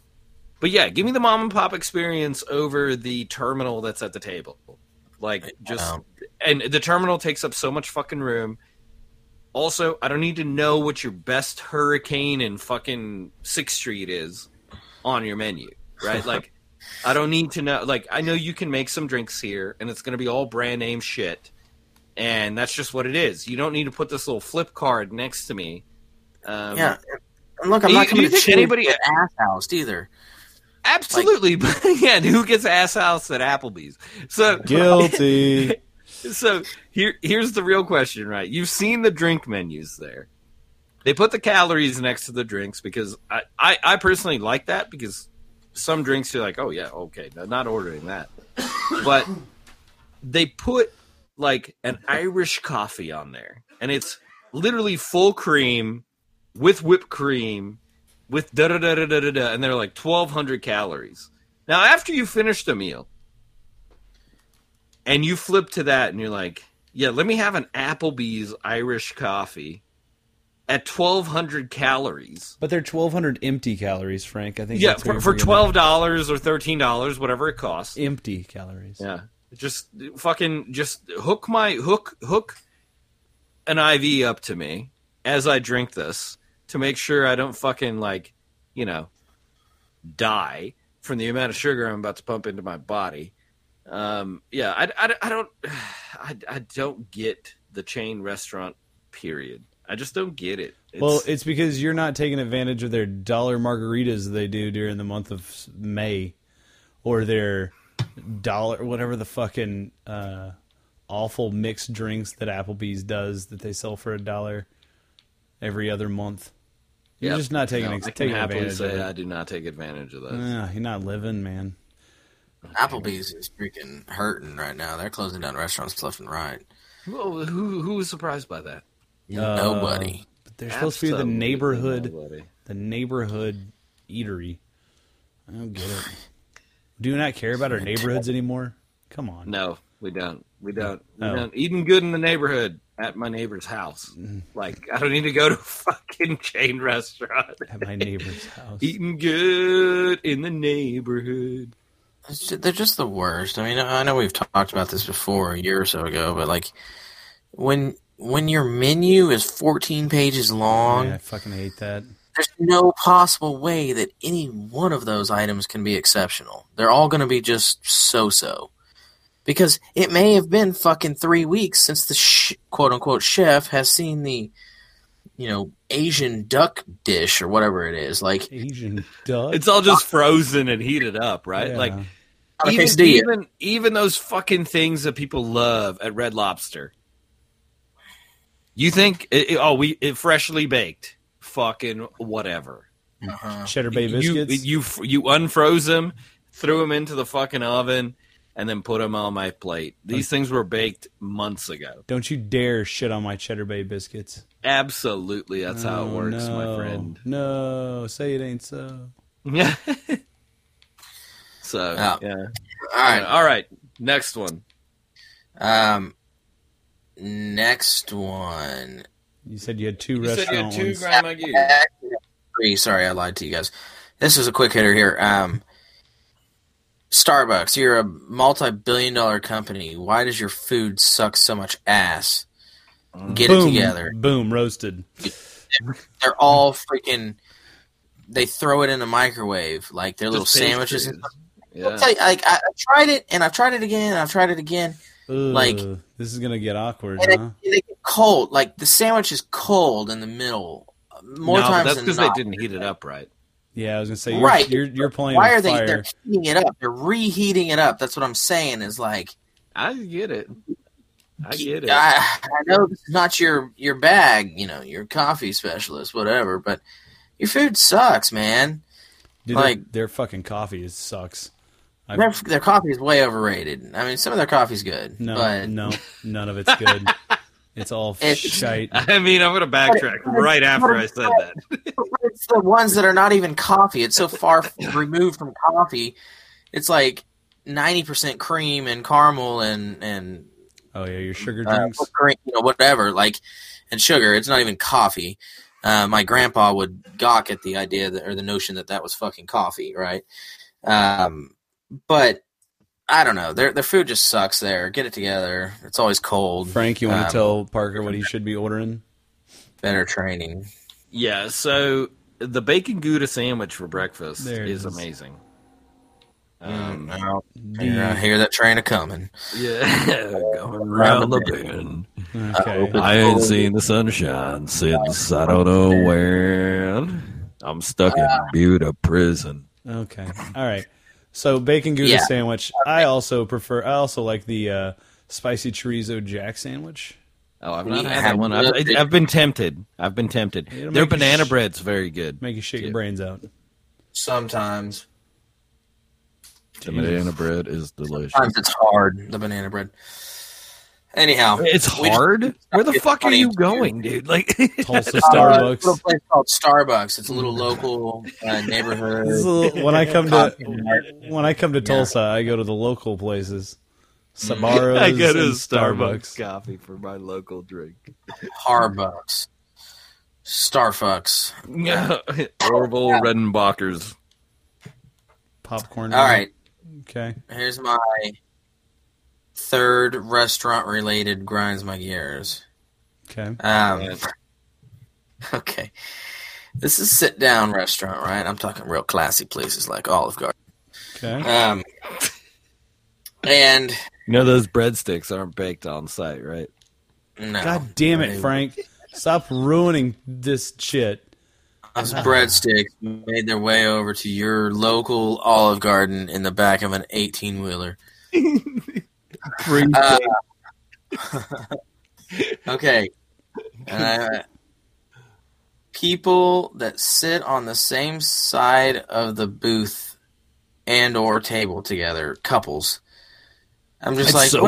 but yeah, give me the mom and pop experience over the terminal that's at the table. Like just Um, and the terminal takes up so much fucking room. Also, I don't need to know what your best hurricane in fucking Sixth Street is on your menu, right? Like, (laughs) I don't need to know. Like, I know you can make some drinks here, and it's going to be all brand name shit, and that's just what it is. You don't need to put this little flip card next to me. Um, Yeah. And look, I'm Do not you- going to you think anybody- get ass housed either. absolutely. (laughs) but yeah, and who gets ass house at Applebee's? So Guilty. (laughs) So here, here's the real question, right? You've seen the drink menus there. They put the calories next to the drinks because I, I, I personally like that because some drinks you're like, oh yeah, okay, no, not ordering that. But they put like an Irish coffee on there, and it's literally full cream with whipped cream with da da da da da da, and they're like twelve hundred calories. Now, after you finish the meal, and you flip to that and you're like, yeah, let me have an Applebee's Irish coffee at 1200 calories. But they're 1,200 empty calories, Frank. I think. Yeah, for, for $12 or $13, whatever it costs. Empty calories. Yeah. Just fucking just hook my hook hook an IV up to me as I drink this to make sure I don't fucking like, you know, die from the amount of sugar I'm about to pump into my body. Um, yeah, I, I, I don't (sighs) I, I don't get the chain restaurant period. I just don't get it. It's, Well, it's because you're not taking advantage of their dollar margaritas they do during the month of May, or their dollar whatever the fucking uh, awful mixed drinks that Applebee's does that they sell for a dollar every other month. You're Yep. just not taking No, ex- I can happily say. I do not take advantage of those. Ah, you're not living, man. Applebee's is freaking hurting right now. They're closing down restaurants left and right. Who, who who was surprised by that? Nobody. But they're supposed to be the neighborhood, nobody. the neighborhood eatery. I don't get it. Do you not care about our neighborhoods anymore? Come on. No, we don't. We don't. We Oh. don't. Eating good in the neighborhood at my neighbor's house. Mm. Like I don't need to go to a (laughs) fucking chain restaurant. At my neighbor's house. Eating good in the neighborhood. It's ju- they're just the worst. I mean, I know we've talked about this before a year or so ago, but like when when your menu is 14 pages long, Yeah, I fucking hate that. there's no possible way that any one of those items can be exceptional. They're all going to be just so-so. Because it may have been fucking 3 weeks since the sh- quote unquote chef has seen the you know, Asian duck dish or whatever it is. Like Asian duck. It's all just frozen and heated up, right? Yeah. Like on a even, even even those fucking things that people love at Red Lobster. You think? It, it- oh, we it freshly baked. Fucking whatever. Uh-huh. cheddar bay biscuits. you you unfroze them, threw them into the fucking oven, and then put them on my plate. These things were baked months ago. Don't you dare shit on my cheddar bay biscuits. Absolutely, that's how it Oh, works, my friend. No, say it ain't so. Yeah. (laughs) (laughs) so Yeah. yeah. All right. All right. Next one. Um, next one. You said you had two You said you had restaurant two ones. Grandma Three. Sorry, I lied to you guys. This is a quick hitter here. Um, Starbucks, you're a multi-billion-dollar company. Why does your food suck so much ass? Get boom, it together. Boom, roasted. They're all freaking. They throw it in a microwave, like their little Just sandwiches. Pastries. I'll Yeah. tell you, like I, I tried it, and I've tried it again, and I've tried it again. Ugh, Like- this is gonna get awkward, And huh? they, they get cold. Like the sandwich is cold in the middle. More no, times that's because they didn't heat it up right. Yeah, I was gonna say you're Right. you're, you're playing Why are they? fire. They're heating it up. They're reheating it up. That's what I'm saying. Is like I get it. I get it. I, I know this is not your your bag. You know, your coffee specialist, whatever. But your food sucks, man. Dude, like- their, their fucking coffee is sucks. I- Their, their coffee is way overrated. I mean, some of their coffee's good, No, but no, (laughs) none of it's good. it's all It's- shite. I mean, I'm going to backtrack right after I said that. (laughs) it's the ones that are not even coffee. It's so far removed from coffee. it's like ninety percent cream and caramel and and Oh yeah, your sugar uh, drinks. whipped cream, you know, whatever, like and sugar. It's not even coffee. Uh, my grandpa would gawk at the idea that, or the notion that that was fucking coffee, right? Um, but I don't know. Their their food just sucks. There, get it together. It's always cold. Frank, you want Um, to tell Parker what he should be ordering? better training. Yeah, so the bacon gouda sandwich for breakfast There it is, is. amazing. Um, Um, Here, I hear that train a coming. yeah, (laughs) going around the bend. Okay. I ain't seen the sunshine since I don't know when. I'm stuck in Buda prison. Okay. All right. So bacon gouda Yeah. sandwich. I also prefer. I also like the uh, spicy chorizo jack sandwich. Oh, I've not had have that one. I've, I've been tempted. I've been tempted. It'll Their banana sh- bread's very good. Make you shake Yeah. your brains out. Sometimes, The banana bread is delicious. sometimes it's hard. The banana bread. Anyhow, It's we just- hard. Where the fuck are you to- going, dude? Like (laughs) Tulsa Starbucks. It's a little place called Starbucks. It's a little local uh, neighborhood. This is a little- when I (laughs) come to when I come to Tulsa, I go to the local places. Sabaros (laughs) I go to Starbucks Starbucks. coffee for my local drink. Harbucks, Starfucks. Orville Redenbachers. Popcorn. All right, Okay. here's my third restaurant-related grinds my gears. Okay. Um, (laughs) okay, this is sit-down restaurant, right? I'm talking real classy places like Olive Garden. Okay. Um, and You know those breadsticks aren't baked on site, right? no, God damn it, Frank! Stop ruining this shit. Those breadsticks made their way over to your local Olive Garden in the back of an 18 wheeler. (laughs) Uh, (laughs) okay. Uh, people that sit on the same side of the booth and or table together, couples. I'm just It's like, so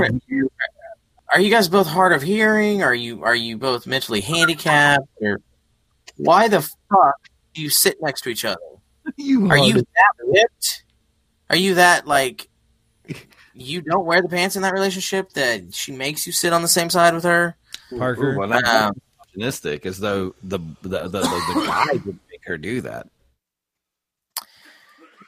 are you guys both hard of hearing? Are you are you both mentally handicapped? Or why the fuck do you sit next to each other? (laughs) You Are you that ripped? Are you that like you don't wear the pants in that relationship that she makes you sit on the same side with her? Parker. Well, not Um, misogynistic, as though the the, the, the, the guy would make her do that.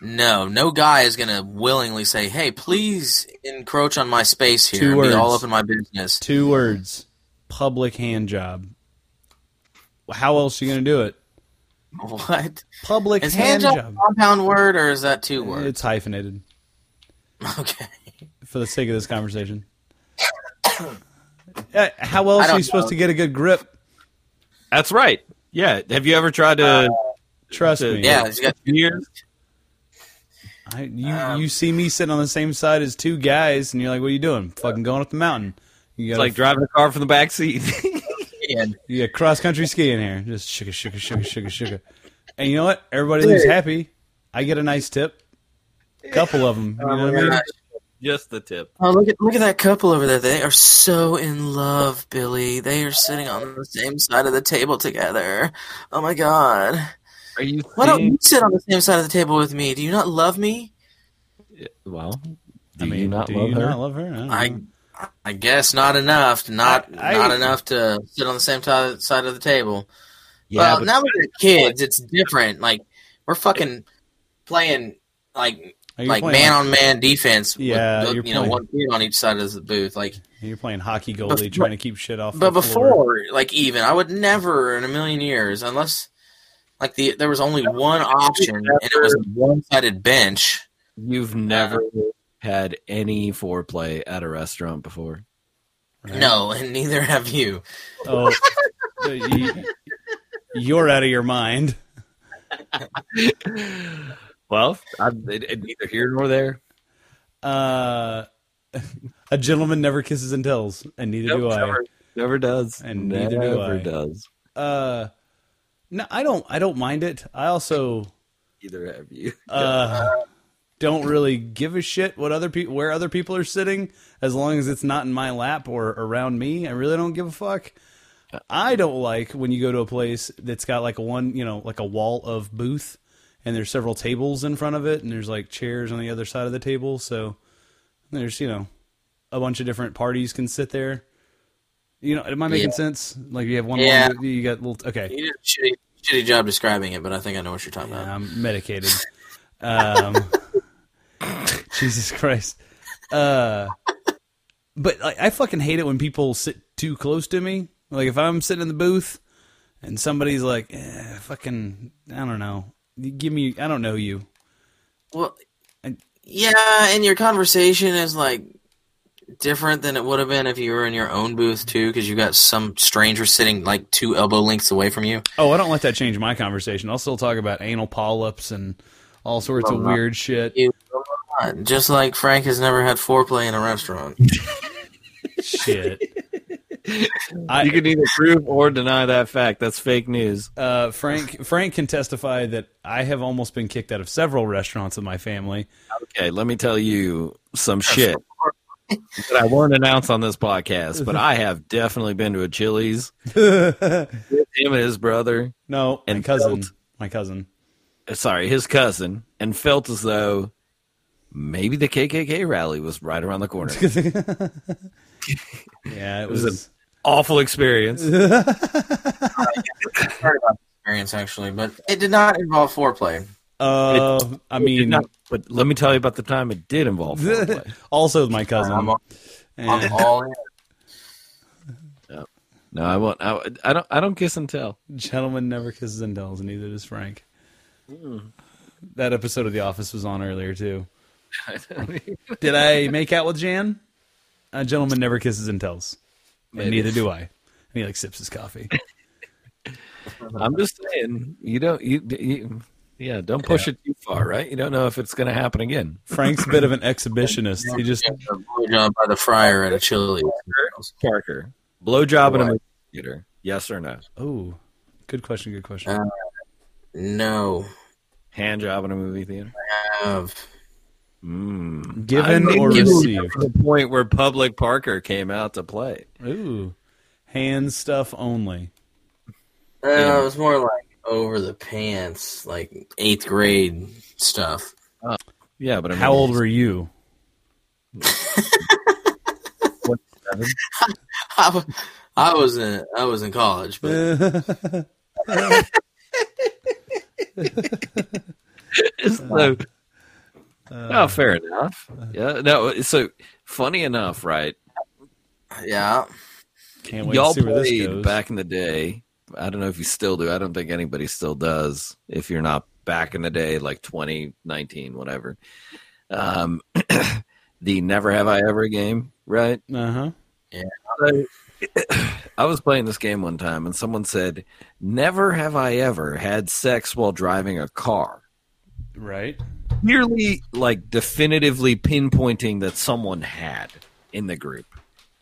No, no guy is gonna willingly say, "Hey, please encroach on my space here Two and be all words. up in my business." Two words. Public hand job. How else are you gonna do it? What Public is hand, hand job job. compound word or is that two words? It's hyphenated (laughs) Okay, for the sake of this conversation. (coughs) Uh, How else are you supposed know. to get a good grip? That's right. Yeah. Have you ever tried to? Trust to- me. yeah, you got Years? I, you Um, you see me sitting on the same side as two guys, and you're like, "What are you doing? Fucking going up the mountain? You It's got like driving a car from the back seat. (laughs) and you got cross country skiing here, just sugar, sugar, sugar, sugar, sugar. And you know what? Everybody leaves happy. I get a nice tip. A Couple of them. You know what I mean? Just the tip. Oh, look at look at that couple over there. They are so in love, Billy. They are sitting on the same side of the table together. Oh my god. Are you? Why don't you sit on the same side of the table with me? Do you not love me? Well, do I mean, you not do love you her? not love her? I I. I guess not enough. Not I- not enough to sit on the same ti- side of the table. yeah, well, but now with the kids, it's different. Like we're fucking playing like Are you like man on man defense. Yeah, with, you're you know playing- one kid on each side of the booth. Like You're playing hockey goalie, Before- trying to keep shit off. But the floor. before, like even, I would never in a million years, unless like the there was only one option and it was a one-sided bench. you've never had any foreplay at a restaurant before. Right? No, and neither have you. Oh, you, you're out of your mind. (laughs) Well, I'm it, it, neither here nor there. Uh, (laughs) a gentleman never kisses and tells, and neither do I. never, never does, And neither do I never I. does. Uh, no, I don't. I don't mind it. I also Either have you. (laughs) uh, don't really give a shit what other people where other people are sitting as long as it's not in my lap or around me. I really don't give a fuck. I don't like when you go to a place that's got like a one, you know, like a wall of booth and there's several tables in front of it, and there's like chairs on the other side of the table. So there's you know a bunch of different parties can sit there. You know, am I making Yeah. sense? Like you have one, Yeah. long, you got little. Okay, You did a shitty, shitty job describing it, but I think I know what you're talking Yeah, about. I'm medicated. Um, (laughs) Jesus Christ. Uh, but like, I fucking hate it when people sit too close to me. Like if I'm sitting in the booth and somebody's like, eh, "Fucking, I don't know, give me, I don't know you." Well, yeah, and your conversation is like different than it would have been if you were in your own booth too, because you got some stranger sitting like two elbow lengths away from you. Oh, I don't let that change my conversation. I'll still talk about anal polyps and all sorts of not- weird shit. You, just like Frank has never had foreplay in a restaurant. (laughs) shit. You can either prove or deny that fact. That's fake news. Uh, Frank Frank can testify that I have almost been kicked out of several restaurants with my family. Okay, let me tell you some shit that I won't announce on this podcast, but I have definitely been to a Chili's with him and his brother, No, my And cousin. felt- My cousin. uh, sorry, his cousin, and felt as though maybe the KKK rally was right around the corner. (laughs) Yeah, it was was. Awful experience. (laughs) heard about experience actually, but it did not involve foreplay. Uh, I It did mean, not- but let me tell you about the time it did involve foreplay. (laughs) also my cousin. I'm, all- I'm all in. No, I won't. I, I don't. I don't kiss and tell. gentleman never kisses and tells, and neither does Frank. That episode of The Office was on earlier too. (laughs) Did I make out with Jan? A gentleman never kisses and tells, and neither do I. And he like sips his coffee. (laughs) I'm just saying. You don't. You. you yeah, don't push it too far, right? You don't know if it's going to happen again. Frank's a bit of an exhibitionist. He just A blowjob by the fryer at a Chili's. Parker, blowjob in a movie theater? Yes or no? oh, good question. Good question. Uh, No. Hand job in a movie theater? Have. Mm. Given or received? were The point where Public Parker came out to play. Ooh, hand stuff only. Uh, it was more like over the pants, like eighth grade stuff. Yeah, but I mean, How old were you? I, (laughs) wa- I was in I was in college, but (laughs) (laughs) so, oh, fair enough. Yeah, no. So funny enough, right? yeah, Can't wait Y'all to see where this played goes. back in the day. I don't know if you still do. I don't think anybody still does. If you're not back in the day, like 2019, whatever. Um, (clears throat) the Never Have I Ever game, right? Uh huh. So, I was playing this game one time, and someone said, "Never have I ever had sex while driving a car." Right. Nearly like definitively pinpointing that someone had in the group.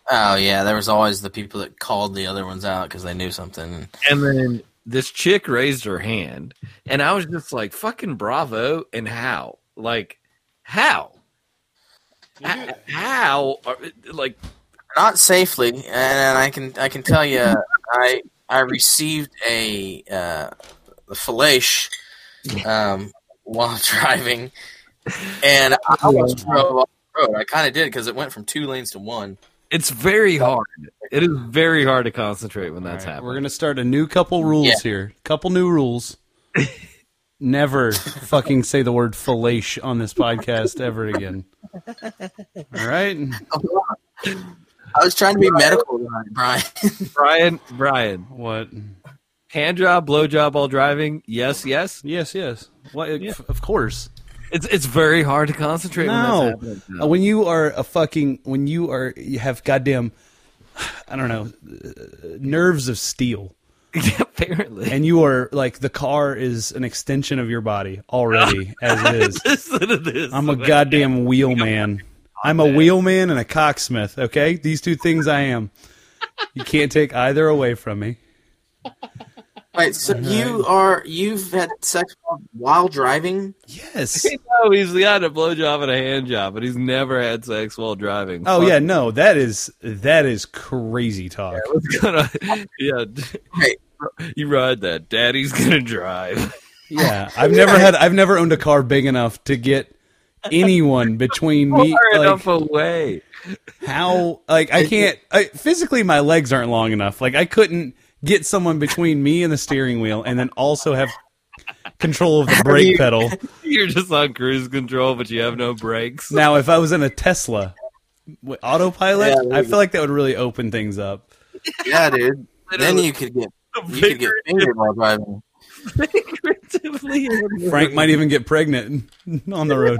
oh yeah. There was always the people that called the other ones out because they knew something. And then this chick raised her hand, and I was just like, "Fucking bravo!" And how? Like, how? H- How? Are- Like, Not safely, and I can I can tell you, I I received a uh, a fellation um, while (laughs) driving, and I almost drove off the road. I kind of did because it went from two lanes to one. it's very hard. It is very hard to concentrate when that's All right, happening. We're gonna start a new couple rules Yeah. here. Couple new rules. (laughs) Never fucking say the word fellation on this podcast ever again. All right. I was trying to be medical, Brian. Brian, Brian, What? Hand job, blow job while driving. Yes, yes. Yes, yes. What? Of course. It's it's very hard to concentrate when No. that's happening. Uh, when you are a fucking when you are you have goddamn I don't know uh, nerves of steel (laughs) Apparently. and you are like the car is an extension of your body already (laughs) as it is. Listen to this. I'm a goddamn wheelman. I'm a wheelman and a cocksmith. Okay, these two things I am. You can't take either away from me. Wait, so you are you've had sex while driving? Yes. (laughs) No, he's got a blow job and a hand job, but he's never had sex while driving. Oh Fuck. yeah, no, that is that is crazy talk. What's gonna, yeah, Hey, (laughs) you ride that. Daddy's gonna drive. Yeah, (laughs) I've never had. I've never owned a car big enough to get anyone between me. Far Like, enough away. how? Like I can't. I, physically, my legs aren't long enough. Like I couldn't get someone between me and the steering wheel, and then also have control of the brake (laughs) pedal. You're just on cruise control, but you have no brakes. Now, if I was in a Tesla with autopilot, Yeah, I feel like that would really open things up. Yeah, dude. (laughs) then you could get you could get fingered while driving. Frank might even get pregnant (laughs) on the road.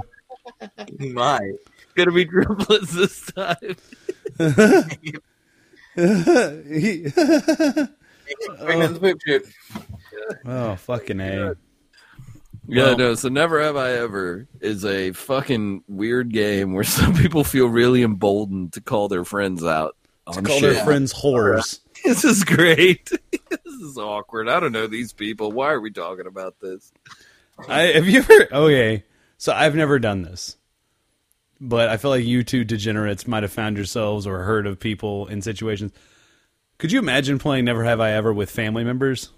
You might. gonna be triplets this time. Pregnant in the poop chute. oh, fucking a! Yeah, Well- no. So never have I ever is a fucking weird game where (laughs) some people feel really emboldened to call their friends out on Call shit. their friends whores. (laughs) This is great. (laughs) this is awkward. I don't know these people. Why are we talking about this? I, have you ever? Okay, so I've never done this, but I feel like you two degenerates might have found yourselves or heard of people in situations. Could you imagine playing Never Have I Ever with family members?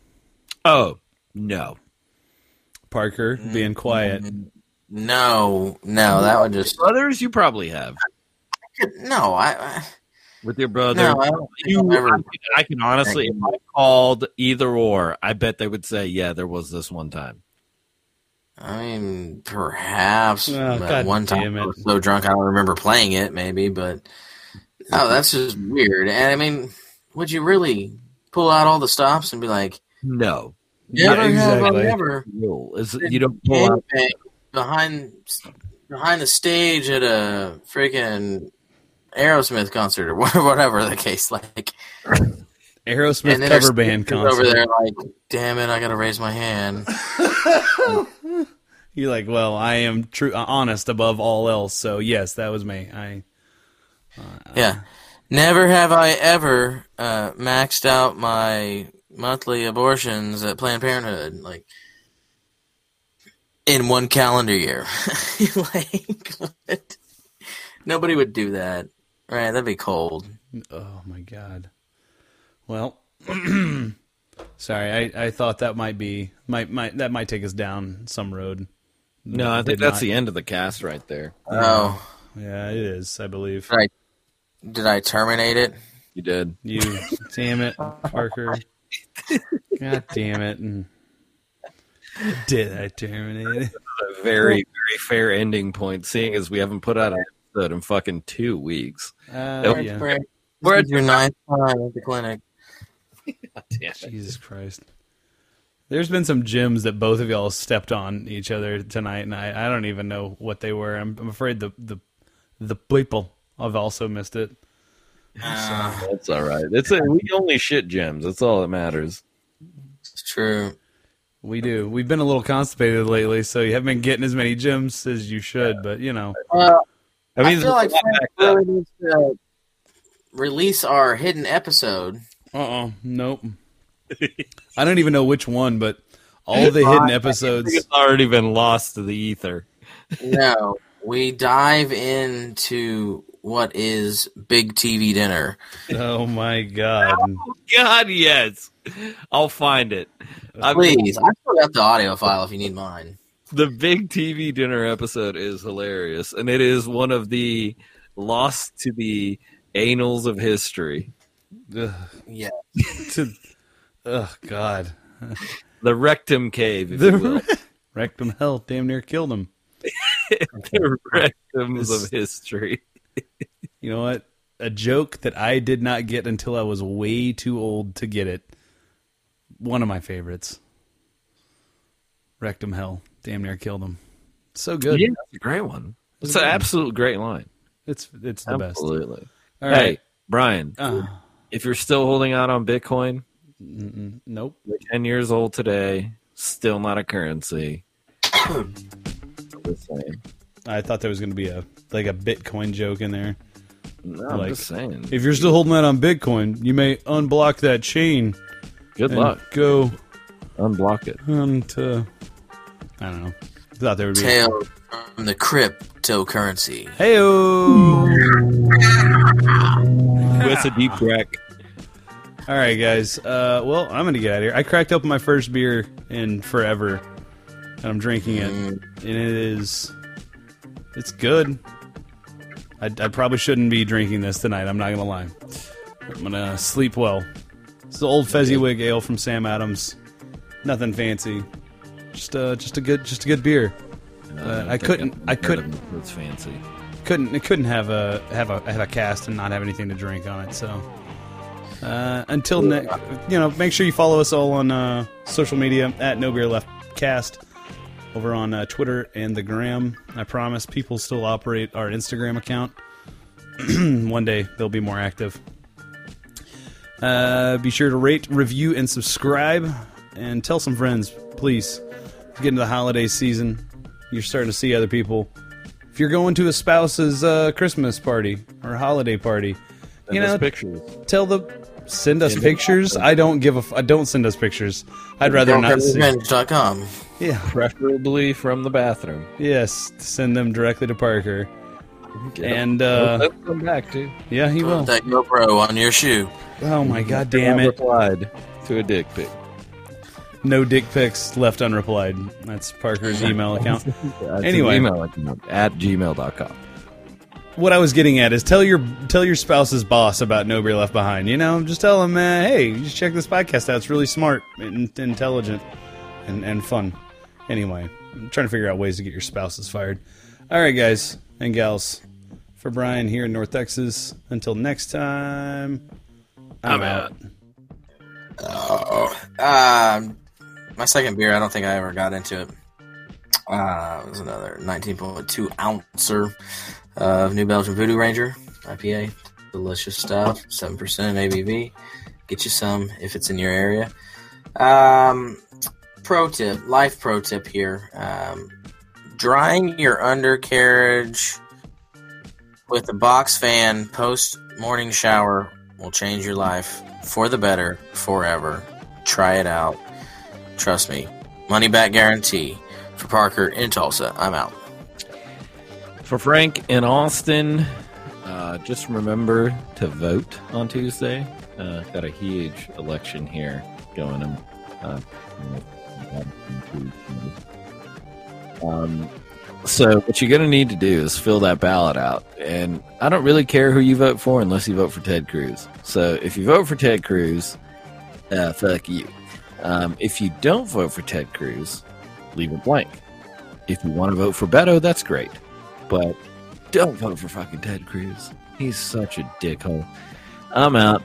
Oh no. Parker being mm-hmm. quiet. No, no, that would just Brothers, you probably have no. I, I with your brother. no, I don't you, I've ever. I, can, I can honestly, if I called either or, I bet they would say, "Yeah, there was this one time." I mean, perhaps Oh, but God one time damn I was so drunk I don't remember playing it. Maybe, but no, that's just weird. And I mean, would you really pull out all the stops and be like, No, Yeah, "Never have I ever you don't pull out. behind behind the stage at a freaking Aerosmith concert or (laughs) whatever the case like." (laughs) Aerosmith cover band concert. over there, like, damn it, I gotta raise my hand. (laughs) You're like, well, I am true, uh, honest above all else. So yes, that was me. I Yeah. Never have I ever uh, maxed out my monthly abortions at Planned Parenthood, like in one calendar year. (laughs) like, what? Nobody would do that, right? That'd be cold. Oh my god. Well, (clears throat) sorry. I, I thought that might be might might that might take us down some road. No, I think Did that's not. the end of the cast right there. Oh, Yeah, it is. I believe did I did I terminate it? You did. you. damn it, Parker. God damn it. And did I terminate it? A very, very fair ending point, seeing as we haven't put out an episode in fucking two weeks. Uh, yeah. Frank, We're this is your ninth time at the clinic. Jesus Christ. There's been some gems that both of y'all stepped on each other tonight, and I, I don't even know what they were. I'm, I'm afraid the the the people have also missed it. That's all right. It's a, we only shit gems. That's all that matters. It's true. We do. We've been a little constipated lately, so you haven't been getting as many gems as you should. But you know, Well, I I mean, feel like there's a lot Frank backed up. really needs to release our hidden episode. uh uh nope. I don't even know which one, but all the (laughs) hidden episodes. it's already been lost to the ether. No, we dive into what is big TV dinner. Oh my god! (laughs) Oh god, yes. I'll find it. Uh, I mean, Please, I still got the audio file if you need mine. the big TV dinner episode is hilarious, and it is one of the lost to the annals of history. Ugh, Yeah, to- oh god! The rectum cave, if you will. The (laughs) rectum hell damn near killed him. (laughs) the rectums of history. You know what? A joke that I did not get until I was way too old to get it. One of my favorites. Wrecked Rectum hell. Damn near killed him. So good. Yeah, that's a great one. It's an absolute great line. It's it's the best. Absolutely. All Hey. Brian, Uh, if you're still holding out on Bitcoin, nope. you're 10 years old today, still not a currency. (clears throat) Just saying. I thought there was going to be a like a Bitcoin joke in there. No, I'm Like, just saying. If you're still holding out on Bitcoin, you may unblock that chain Good and luck. go Unblock it. on to I don't know. Thought there would be. tales from the cryptocurrency. Heyo. With a deep crack. All right, guys. Uh, well, I'm gonna get out of here. I cracked open my first beer in forever, and I'm drinking it, and it is it's good. I, I probably shouldn't be drinking this tonight. I'm not gonna lie. I'm gonna sleep well. It's the old Fezziwig ale from Sam Adams. Nothing fancy. Just uh, just a good, just a good beer. Uh, I couldn't, I couldn't, It's fancy. couldn't, it couldn't have a have a have a cast and not have anything to drink on it. So uh, until next, you know, make sure you follow us all on uh, social media at No Beer Left Cast over on uh, Twitter and the Gram. I promise people still operate our Instagram account. (clears throat) One day they'll be more active. Uh, be sure to rate, review, and subscribe, and tell some friends, please. Get into the holiday season. You're starting to see other people. If you're going to a spouse's uh, Christmas party or holiday party, you know, pictures. tell the send us pictures. I don't give a. F- I don't send us pictures. I'd rather not. See. DrunkRevenge.com. Yeah. Preferably from the bathroom. Yes. Send them directly to Parker. And uh, Let's come back, dude. yeah, he will. Put that GoPro on your shoe. Oh my god, damn it! Replied to a dick pic. No dick pics left unreplied. That's Parker's (laughs) email account. That's Anyway. an email account at gmail.com. What I was getting at is tell your tell your spouse's boss about Nobody Left Behind. You know, just tell him, uh, hey, just check this podcast out. It's really smart and intelligent and and fun. Anyway, I'm trying to figure out ways to get your spouses fired. All right, guys and gals. For Brian here in North Texas. Until next time, I'm, out. Oh, Um, my second beer, I don't think I ever got into it. Uh, it was another 19.2 ouncer of New Belgium Voodoo Ranger IPA. Delicious stuff. 7% ABV. Get you some if it's in your area. Um, pro tip, life pro tip here. Um, drying your undercarriage with a box fan post morning shower will change your life for the better forever. Try it out. Trust me. Money back guarantee. For Parker in Tulsa, I'm out. For Frank in Austin, uh, just remember to vote on Tuesday. Uh, got a huge election here going on. Uh, um, so what you're going to need to do is fill that ballot out. And I don't really care who you vote for unless you vote for Ted Cruz. So if you vote for Ted Cruz, uh, fuck you. Um, if you don't vote for Ted Cruz, leave it blank. If you want to vote for Beto, that's great. But don't vote for fucking Ted Cruz. He's such a dickhole. I'm out.